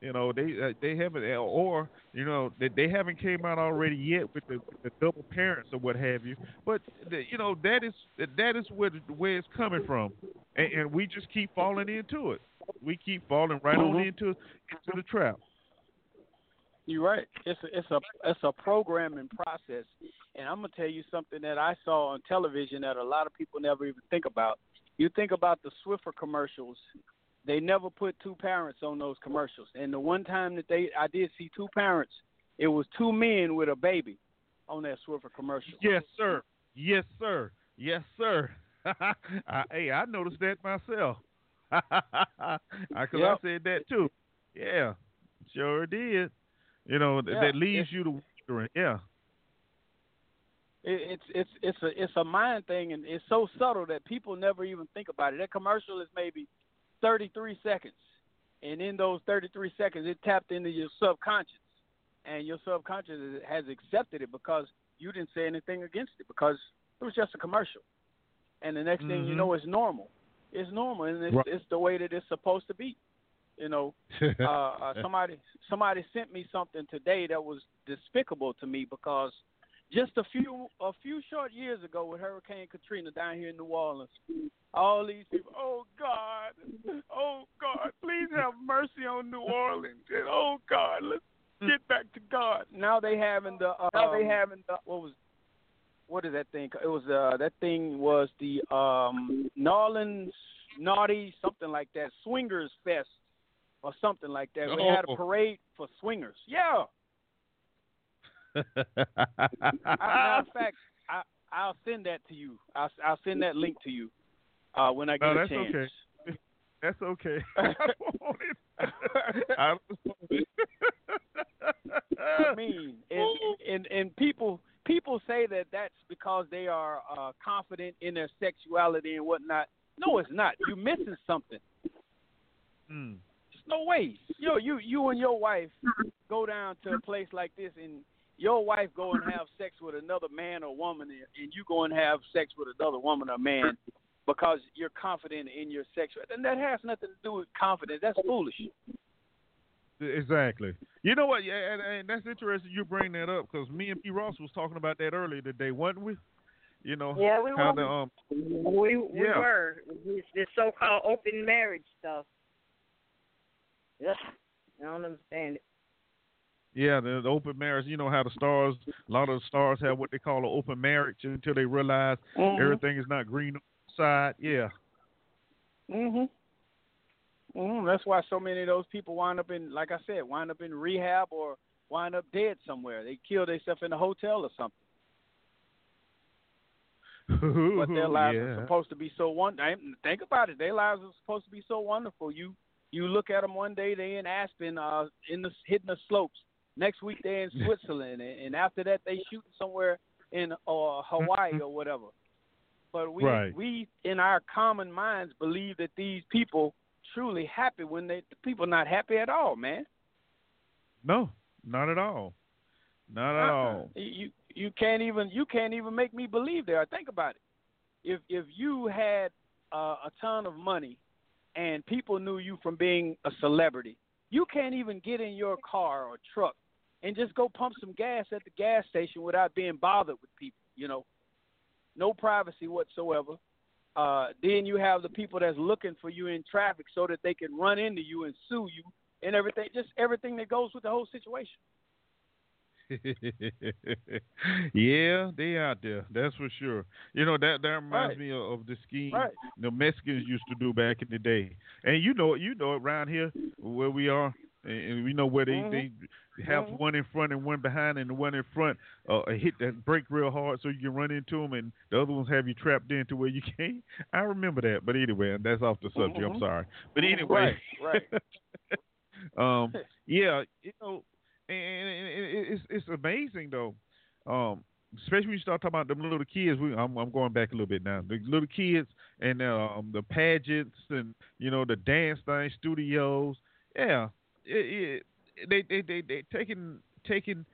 You know, they uh, they haven't, uh, or you know, they, they haven't came out already yet with the, the double parents or what have you. But the, you know, that is that is where where it's coming from, and, and we just keep falling into it. We keep falling right mm-hmm. on into into the trap. You're right. It's a, it's a it's a programming process, and I'm gonna tell you something that I saw on television that a lot of people never even think about. You think about the Swiffer commercials they never put two parents on those commercials. And the one time that they I did see two parents, it was two men with a baby on that Swiffer commercial. Yes, sir. Yes, sir. Yes, sir. <laughs> I, hey, I noticed that myself. Because <laughs> yep. I said that too. Yeah, sure did. You know yeah, that leaves you to wondering. Yeah. It, it's it's it's a it's a mind thing, and it's so subtle that people never even think about it. That commercial is maybe 33 seconds. And in those 33 seconds, it tapped into your subconscious. And your subconscious has accepted it because you didn't say anything against it because it was just a commercial. And the next mm-hmm. thing you mm-hmm. know, it's normal. It's normal, and it's, right. it's the way that it's supposed to be. You know, <laughs> uh, uh, somebody somebody sent me something today that was despicable to me because – just a few a few short years ago with Hurricane Katrina down here in New Orleans. All these people, oh God, oh God, please have mercy on New Orleans. And oh God, let's get back to God. Now they having the um, now they having the what was what is that thing? It was uh that thing was the um New Orleans Naughty something like that Swingers Fest or something like that. We had a oh. parade for swingers. Yeah. Matter of <laughs> fact, I, I'll send that to you. I'll, I'll send that link to you uh, when I get no, a chance. Okay. That's okay. <laughs> <laughs> I don't want it. I mean, and, and and people people say that that's because they are uh, confident in their sexuality and whatnot. No, it's not. You're missing something. Mm. There's no way. Yo, you you and your wife go down to a place like this and your wife go and have sex with another man or woman, and you go and have sex with another woman or man because you're confident in your sexual, and that has nothing to do with confidence. That's foolish. Exactly. You know what? Yeah, and, and that's interesting. You bring that up because me and P. Ross was talking about that earlier today, wasn't we? You know, yeah, we were. The, um, we we yeah. were this, this so-called open marriage stuff. Yeah, I don't understand it. Yeah, the, the, open marriage. You know how the stars, a lot of the stars have what they call an open marriage until they realize mm-hmm. everything is not green on the side. Yeah. Mhm. Mhm. That's why so many of those people wind up in, like I said, wind up in rehab or wind up dead somewhere. They kill themselves in a hotel or something. <laughs> but their lives yeah. are supposed to be so wonderful. Think about it. Their lives are supposed to be so wonderful. You you look at them one day, they in Aspen, uh, in the hitting the slopes Next week they're in <laughs> Switzerland, and after that they shoot somewhere in uh, Hawaii or whatever. But we right. we in our common minds believe that these people truly happy when they the people not happy at all, man. No, not at all. Not at uh-uh. all. You you can't even you can't even make me believe there. Think about it. If if you had uh, a ton of money and people knew you from being a celebrity, you can't even get in your car or truck and just go pump some gas at the gas station without being bothered with people. You know, no privacy whatsoever. Uh, then you have the people that's looking for you in traffic so that they can run into you and sue you and everything. Just everything that goes with the whole situation. <laughs> yeah, they out there. That's for sure. You know that that reminds Right. me of, of the scheme Right. the Mexicans used to do back in the day. And you know it. You know it around here where we are, and, we know where they Mhm. they have Mhm. one in front and one behind, and the one in front uh, hit that brake real hard so you can run into them, and the other ones have you trapped in to where you <laughs> can't. I remember that, but anyway, that's off the subject. I'm Mhm. sorry, but anyway, Right, right. <laughs> um, <laughs> yeah, you know, and, and it- it's it's amazing though. Um, especially when you start talking about them little kids. We, I'm I'm going back a little bit now. The little kids and um the pageants and you know the dance thing, studios. Yeah, it, it, they they they they taking taking.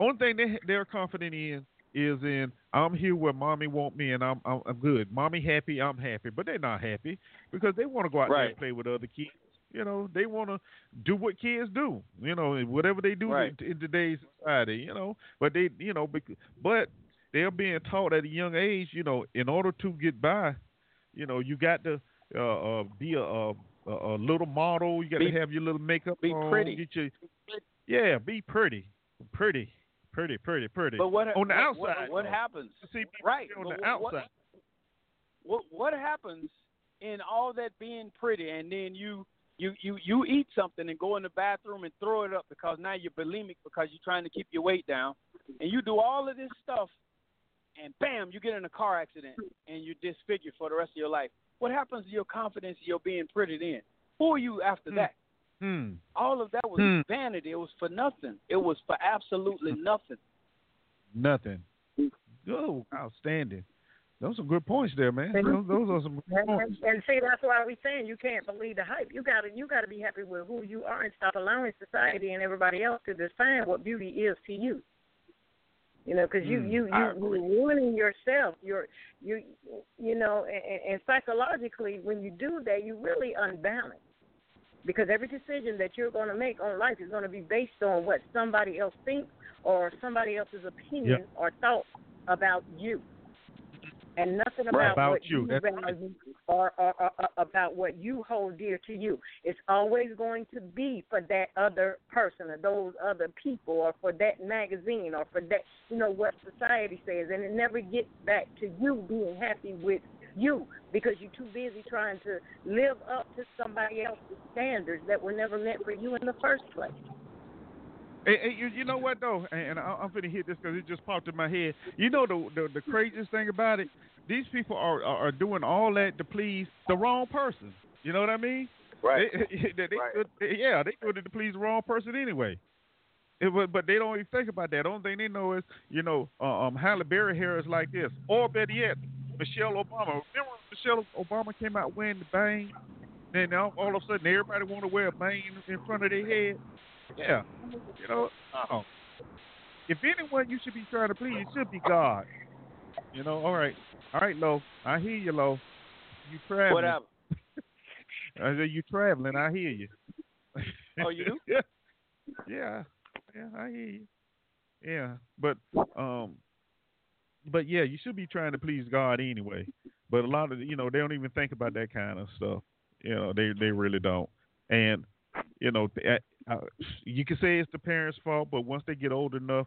Only thing they they're confident in is in I'm here where mommy want me and I'm I'm, I'm good. Mommy happy, I'm happy, but they're not happy because they want to go out there and play with other kids. You know, they want to do what kids do. You know, whatever they do Right. in, in today's society. You know, but they, you know, bec- but they're being taught at a young age. You know, in order to get by, you know, you got to uh, uh, be a, a a little model. You got to have your little makeup be on. pretty. Get your, yeah, be pretty, pretty, pretty, pretty, pretty. But what on the what- outside? What, what happens? See, right on but the what- what- outside. What what happens in all that being pretty, and then you you you you eat something and go in the bathroom and throw it up because now you're bulimic because you're trying to keep your weight down, and you do all of this stuff, and bam, you get in a car accident and you're disfigured for the rest of your life. What happens to your confidence you're being pretty in? Who are you after that? Hmm. All of that was Hmm. vanity. It was for nothing. It was for absolutely nothing. Nothing. Oh, outstanding. Those are good points there, man. Those, those are some good And, points. and, and see, that's why we're saying you can't believe the hype. You gotta you gotta be happy with who you are and stop allowing society and everybody else to define what beauty is to you. You know, because you Mm, you you you're ruining yourself. You're you you know, and, and psychologically, when you do that, you really unbalanced. Because every decision that you're going to make on life is going to be based on what somebody else thinks or somebody else's opinion Yep. or thought about you, and nothing Right. about, About what you. That's right. value or, or, or, or about what you hold dear to you. It's always going to be for that other person or those other people or for that magazine or for that, you know, what society says. And it never gets back to you being happy with you because you're too busy trying to live up to somebody else's standards that were never meant for you in the first place. Hey, hey, you, you know what though, and, and I, I'm finna hit this because it just popped in my head. You know the, the the craziest thing about it, these people are, are are doing all that to please the wrong person. You know what I mean? Right. They, <laughs> they, they, they- yeah, they do it to please the wrong person anyway. It, but, but they don't even think about that. The only thing they know is, you know, uh, um, Halle Berry hair is like this, or better yet, Michelle Obama. Remember when Michelle Obama came out wearing the bang? Then all, all of a sudden everybody want to wear a bang in front of their head. Yeah, you know. Oh, if anyone you should be trying to please, it should be God. You know. All right, all right, Lo. I hear you, Lo. You traveling? Whatever. <laughs> I said you traveling. I hear you. <laughs> Oh, you do? yeah. Yeah. Yeah, I hear you. Yeah, but um, but yeah, you should be trying to please God anyway. But a lot of you know they don't even think about that kind of stuff. You know, they they really don't. And you know, uh, you can say it's the parents' fault, but once they get old enough,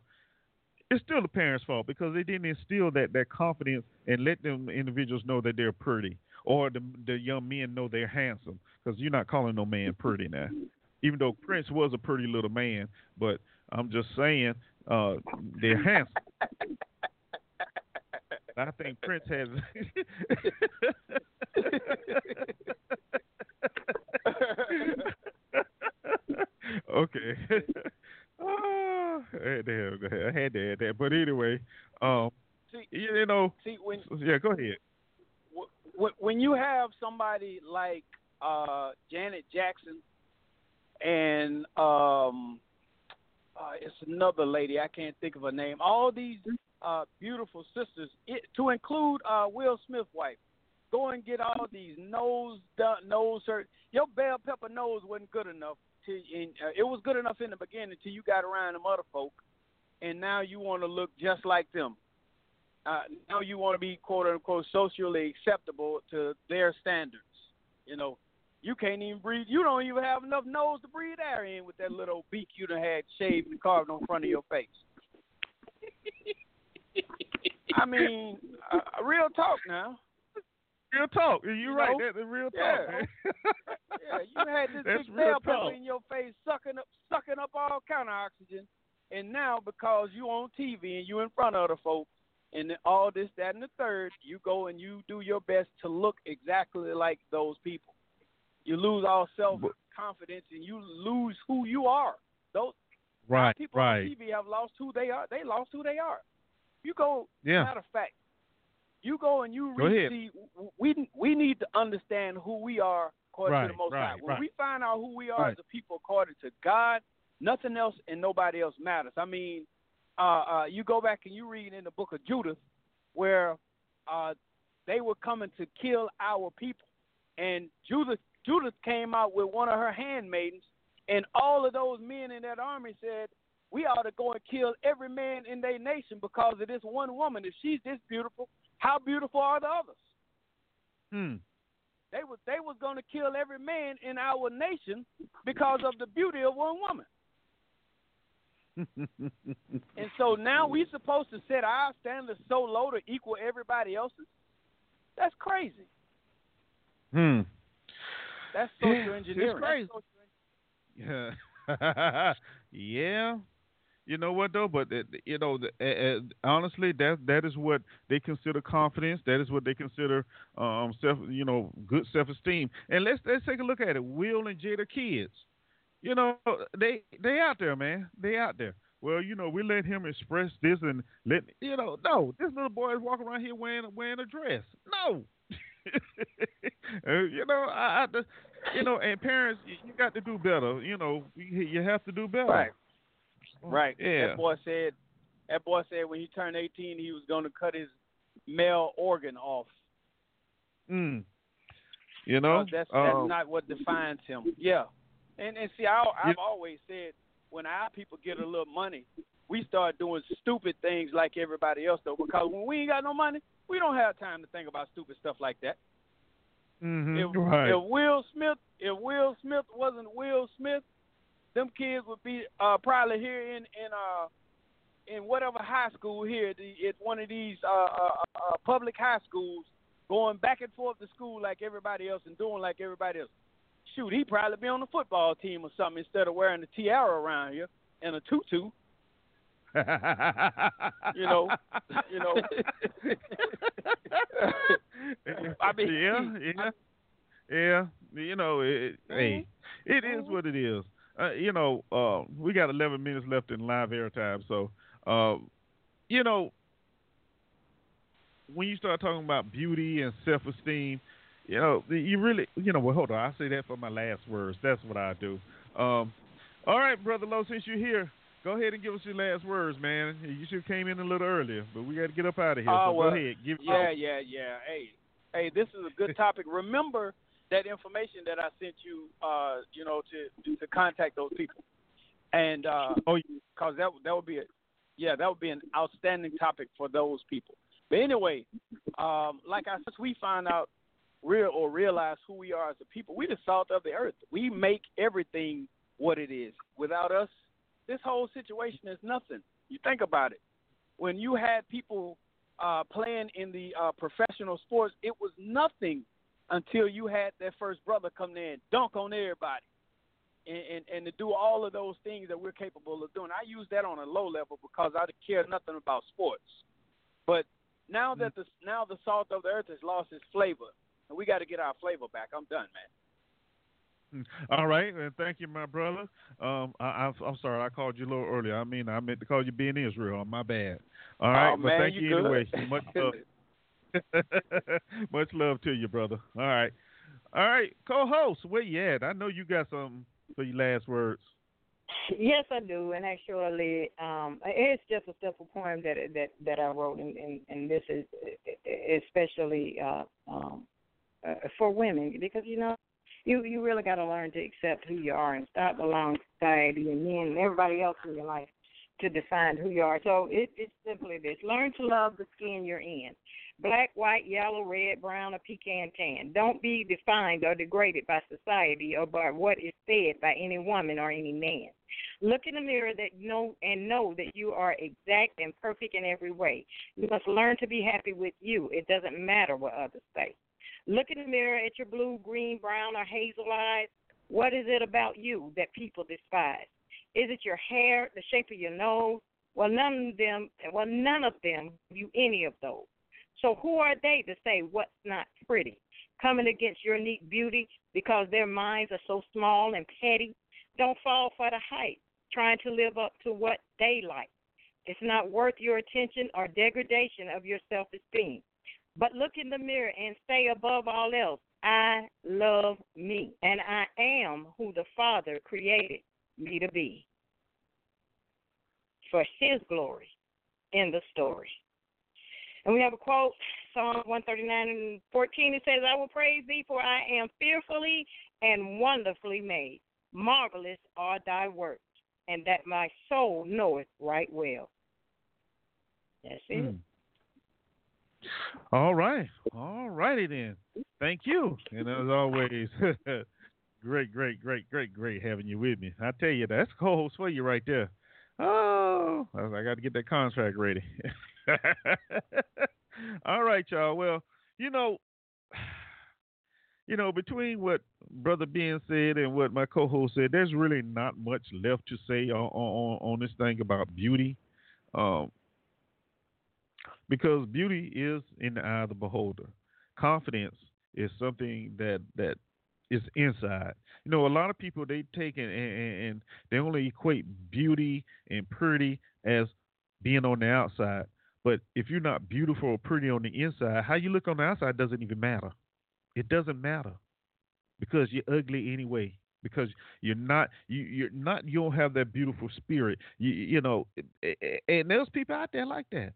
it's still the parents' fault because they didn't instill that that confidence and let them individuals know that they're pretty, or the the young men know they're handsome. Because you're not calling no man pretty now, even though Prince was a pretty little man. But I'm just saying, uh, they're handsome. I think Prince has. <laughs> okay. <laughs> Ah, I had to have that. I had to add that. But anyway, um, See, you know, see when yeah, go ahead. when you have somebody like uh, Janet Jackson and um, uh, it's another lady I can't think of her name. All these uh, beautiful sisters, it, to include uh, Will Smith's wife, go and get all these nose done, nose hurt. Your bell pepper nose wasn't good enough. To, and, uh, it was good enough in the beginning until you got around them other folk, and now you want to look just like them. Uh, now you want to be quote unquote socially acceptable to their standards. You know, you can't even breathe. You don't even have enough nose to breathe air in with that little beak you done had shaved and carved on front of your face. I mean, uh, real talk now. Real talk. You're You right. know? That's real Yeah. talk, man. <laughs> Yeah, you had this <laughs> That's big real nail pepper in your face, sucking up, sucking up all kind of oxygen, and now because you on TV and you in front of the folks, and all this, that, and the third, you go and you do your best to look exactly like those people. You lose all self confidence and you lose who you are. Those Right, people right. on TV have lost who they are. They lost who they are. You go. Yeah. Matter of fact, you go and you read. See, we we need to understand who we are according to the Most High. When right. we find out who we are Right. as a people according to God, nothing else and nobody else matters. I mean, uh, uh, you go back and you read in the book of Judith where uh, they were coming to kill our people, and Judith Judith came out with one of her handmaidens, and all of those men in that army said, "We ought to go and kill every man in their nation because of this one woman. If she's this beautiful, how beautiful are the others?" Hmm. They was they was going to kill every man in our nation because of the beauty of one woman. <laughs> And so now we supposed to set our standards so low to equal everybody else's. That's crazy. hmm. That's <laughs> social it's crazy. <laughs> Yeah. yeah. You know what though? But uh, you know, uh, uh, honestly, that that is what they consider confidence. That is what they consider um self, you know, good self-esteem. And let's let's take a look at it. Will and Jada kids. You know, they they out there, man. They out there. Well, you know, we let him express this and let you know. No, this little boy is walking around here wearing wearing a dress. No. <laughs> Uh, you know, I, I you know, and parents, you, got to do better. You know, you, you have to do better. Right. Right. Yeah. That boy said. That boy said when he turned 18, he was going to cut his male organ off. Mm. You know, Because that's that's um, not what defines him. Yeah. And and see, I, I've Yeah. always said when our people get a little money, we start doing stupid things like everybody else though. Because when we ain't got no money, we don't have time to think about stupid stuff like that. mhm, If, right. if Will Smith, if Will Smith wasn't Will Smith, them kids would be uh, probably here in in uh in whatever high school here, the, at one of these uh, uh, uh, public high schools, going back and forth to school like everybody else and doing like everybody else. Shoot, he'd probably be on the football team or something instead of wearing the tiara around here and a tutu. <laughs> You know, you know. <laughs> I mean, yeah, yeah, yeah. You know, it, hey, it is what it is. Uh, you know, uh, we got 11 minutes left in live airtime, so uh, you know, when you start talking about beauty and self-esteem, you know, you really, you know, well, hold on, I say that for my last words. That's what I do. Um, all right, brother Lowe, since you're here, go ahead and give us your last words, man. You should have came in a little earlier, but we got to get up out of here. Oh, so well, go ahead, give. Yeah, yeah, yeah. Hey, hey, this is a good topic. Remember that information that I sent you, uh, you know, to to contact those people, and uh, oh, because that that would be a, yeah, that would be an outstanding topic for those people. But anyway, um, like I said, we find out real or realize who we are as a people. We're the salt of the earth. We make everything what it is. Without us, this whole situation is nothing. You think about it. When you had people uh, playing in the uh, professional sports, it was nothing until you had that first brother come there and dunk on everybody. And, and, and to do all of those things that we're capable of doing. I use that on a low level because I don't care nothing about sports. But now that the now the salt of the earth has lost its flavor, and we got to get our flavor back. I'm done, man. All right, and thank you, my brother. Um, I, I'm sorry I called you a little earlier. I mean, I meant to call you being Israel. My bad. All right, Oh, but thank you you anyway. Much <laughs> love. <laughs> Much love to you, brother. All right, all right, co-host, where you at? I know you got something for your last words. Yes, I do, and actually, um, it's just a simple poem that that that I wrote, and and, and this is especially uh, um, uh, for women because you know you you really got to learn to accept who you are and stop allowing society and men and everybody else in your life to define who you are. So it, it's simply this: learn to love the skin you're in. Black, white, yellow, red, brown, or pecan tan. Don't be defined or degraded by society or by what is said by any woman or any man. Look in the mirror that know and know that you are exact and perfect in every way. You must learn to be happy with you. It doesn't matter what others say. Look in the mirror at your blue, green, brown, or hazel eyes. What is it about you that people despise? Is it your hair, the shape of your nose? Well, none of them. Well, none of them you any of those. So who are they to say what's not pretty? Coming against your neat beauty because their minds are so small and petty. Don't fall for the hype, trying to live up to what they like. It's not worth your attention or degradation of your self esteem. But look in the mirror and say above all else, I love me, and I am who the Father created me to be. For His glory in the story. And we have a quote, Psalm 139 and 14. It says, I will praise thee, for I am fearfully and wonderfully made. Marvelous are thy works, and that my soul knoweth right well. That's it. Mm. All right. All righty then. Thank you. And as always, <laughs> great, great, great, great, great having you with me. I tell you, that's co-host for you right there. Oh, I got to get that contract ready. <laughs> <laughs> All right, y'all. Well, you know, <sighs> you know, between what Brother Ben said and what my co-host said, there's really not much left to say on on, on this thing about beauty, um, because beauty is in the eye of the beholder. Confidence is something that that is inside. You know, a lot of people they take and, and, and they only equate beauty and pretty as being on the outside. But if you're not beautiful or pretty on the inside, how you look on the outside doesn't even matter. It doesn't matter because you're ugly anyway. Because you're not you you're not you don't have that beautiful spirit. You you know, eh, eh, eh, and there's people out there like that.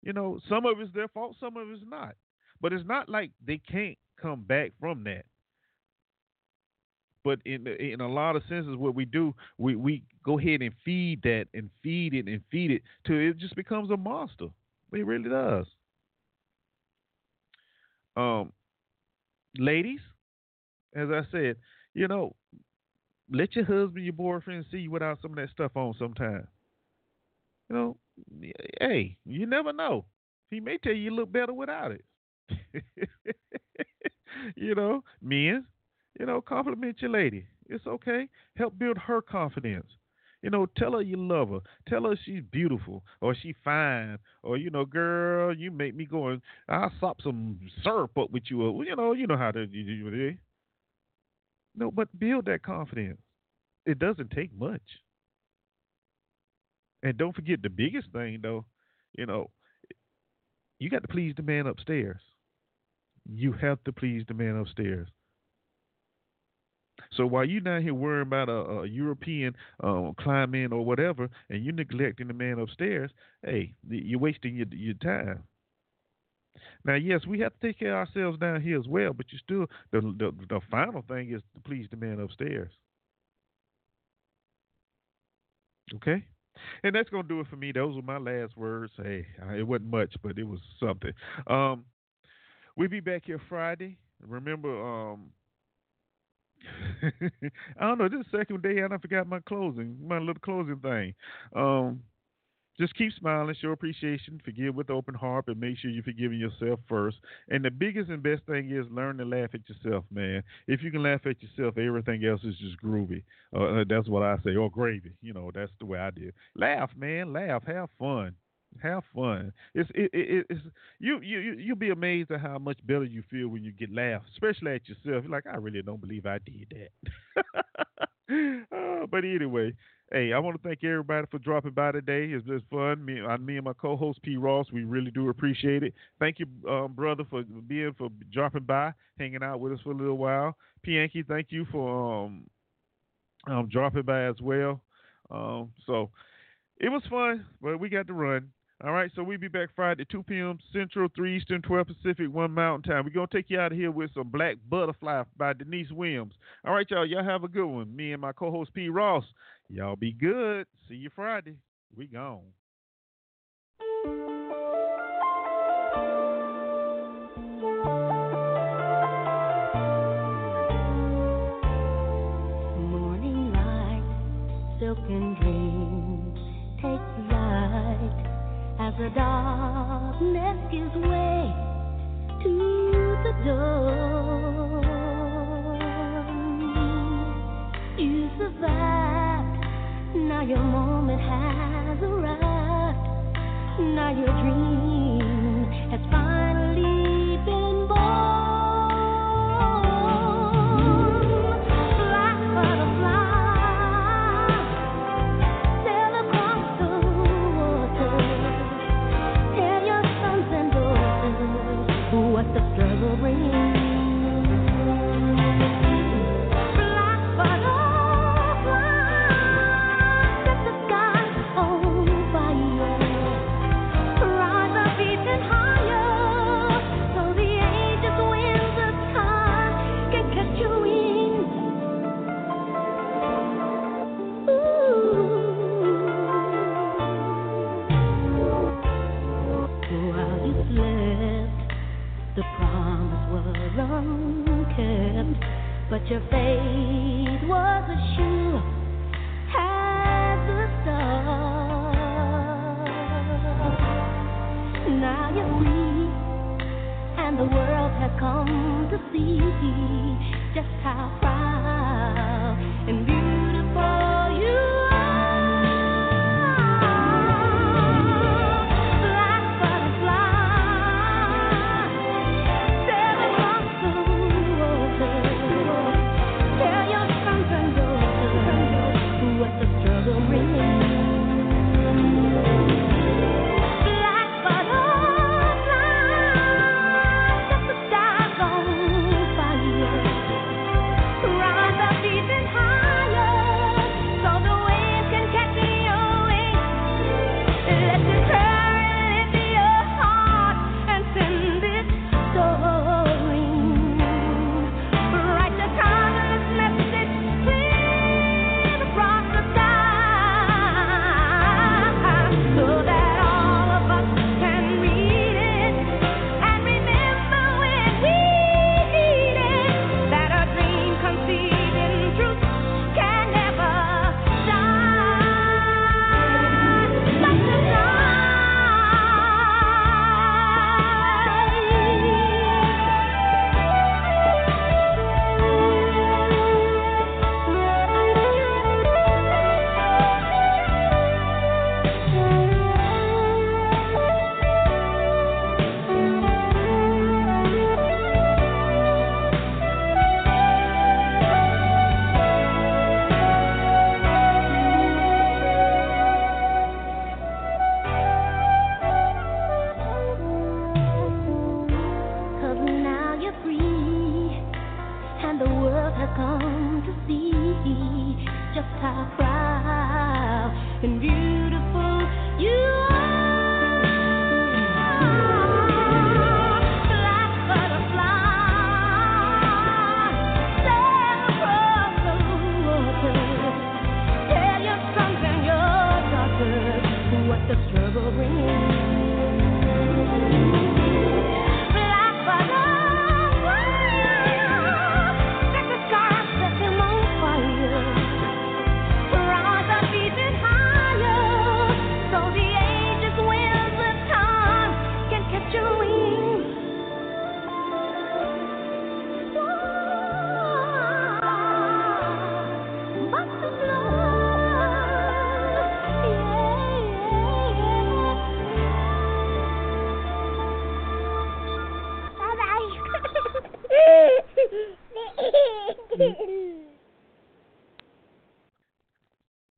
You know, some of it's their fault, some of it's not. But it's not like they can't come back from that but in in a lot of senses, what we do, we we go ahead and feed that and feed it and feed it till it just becomes a monster. It really does. Um, ladies, as I said, you know, let your husband, your boyfriend see you without some of that stuff on sometime. You know, hey, you never know. He may tell you you look better without it. <laughs> you know, men, you know, compliment your lady. It's okay. Help build her confidence. You know, tell her you love her. Tell her she's beautiful or she's fine or you know, girl, you make me go and I'll sop some syrup up with you. Or, you know, you know how to do it. No, but build that confidence. It doesn't take much. And don't forget the biggest thing though, you know, you got to please the man upstairs. You have to please the man upstairs. So while you're down here worrying about a, a European uh, climbing or whatever, and you're neglecting the man upstairs, hey, you're wasting your your time. Now, yes, we have to take care of ourselves down here as well, but you still the the, the final thing is to please the man upstairs. Okay. And that's gonna do it for me. Those were my last words. Hey, it wasn't much, but it was something. Um, we'll be back here Friday. Remember, um, <laughs> I don't know. This second day and I forgot my closing, my little closing thing. Um, just keep smiling, show appreciation, forgive with open heart, and make sure you're forgiving yourself first. And the biggest and best thing is learn to laugh at yourself, man. If you can laugh at yourself, everything else is just groovy. Uh, that's what I say, or gravy. You know, that's the way I do. Laugh, man. Laugh. Have fun. Have fun. It's it, it, it's you you you'll be amazed at how much better you feel when you get laughed, especially at yourself. You're like, I really don't believe I did that. <laughs> uh, but anyway, hey, I want to thank everybody for dropping by today. It's been fun. Me, uh, me and my co-host P. Ross, we really do appreciate it. Thank you, um, brother, for being for dropping by, hanging out with us for a little while. P. Yankee, thank you for um, um dropping by as well. Um, so it was fun, but we got to run. All right, so we'll be back Friday, 2 p.m. Central, 3 Eastern, 12 Pacific, 1 Mountain Time. We're going to take you out of here with some Black Butterfly by Deniece Williams. All right, y'all, y'all have a good one. Me and my co host P. Ross, y'all be good. See you Friday. We gone. Darkness gives way to the dawn. You survived, now your moment has arrived. Now your dream has finally your faith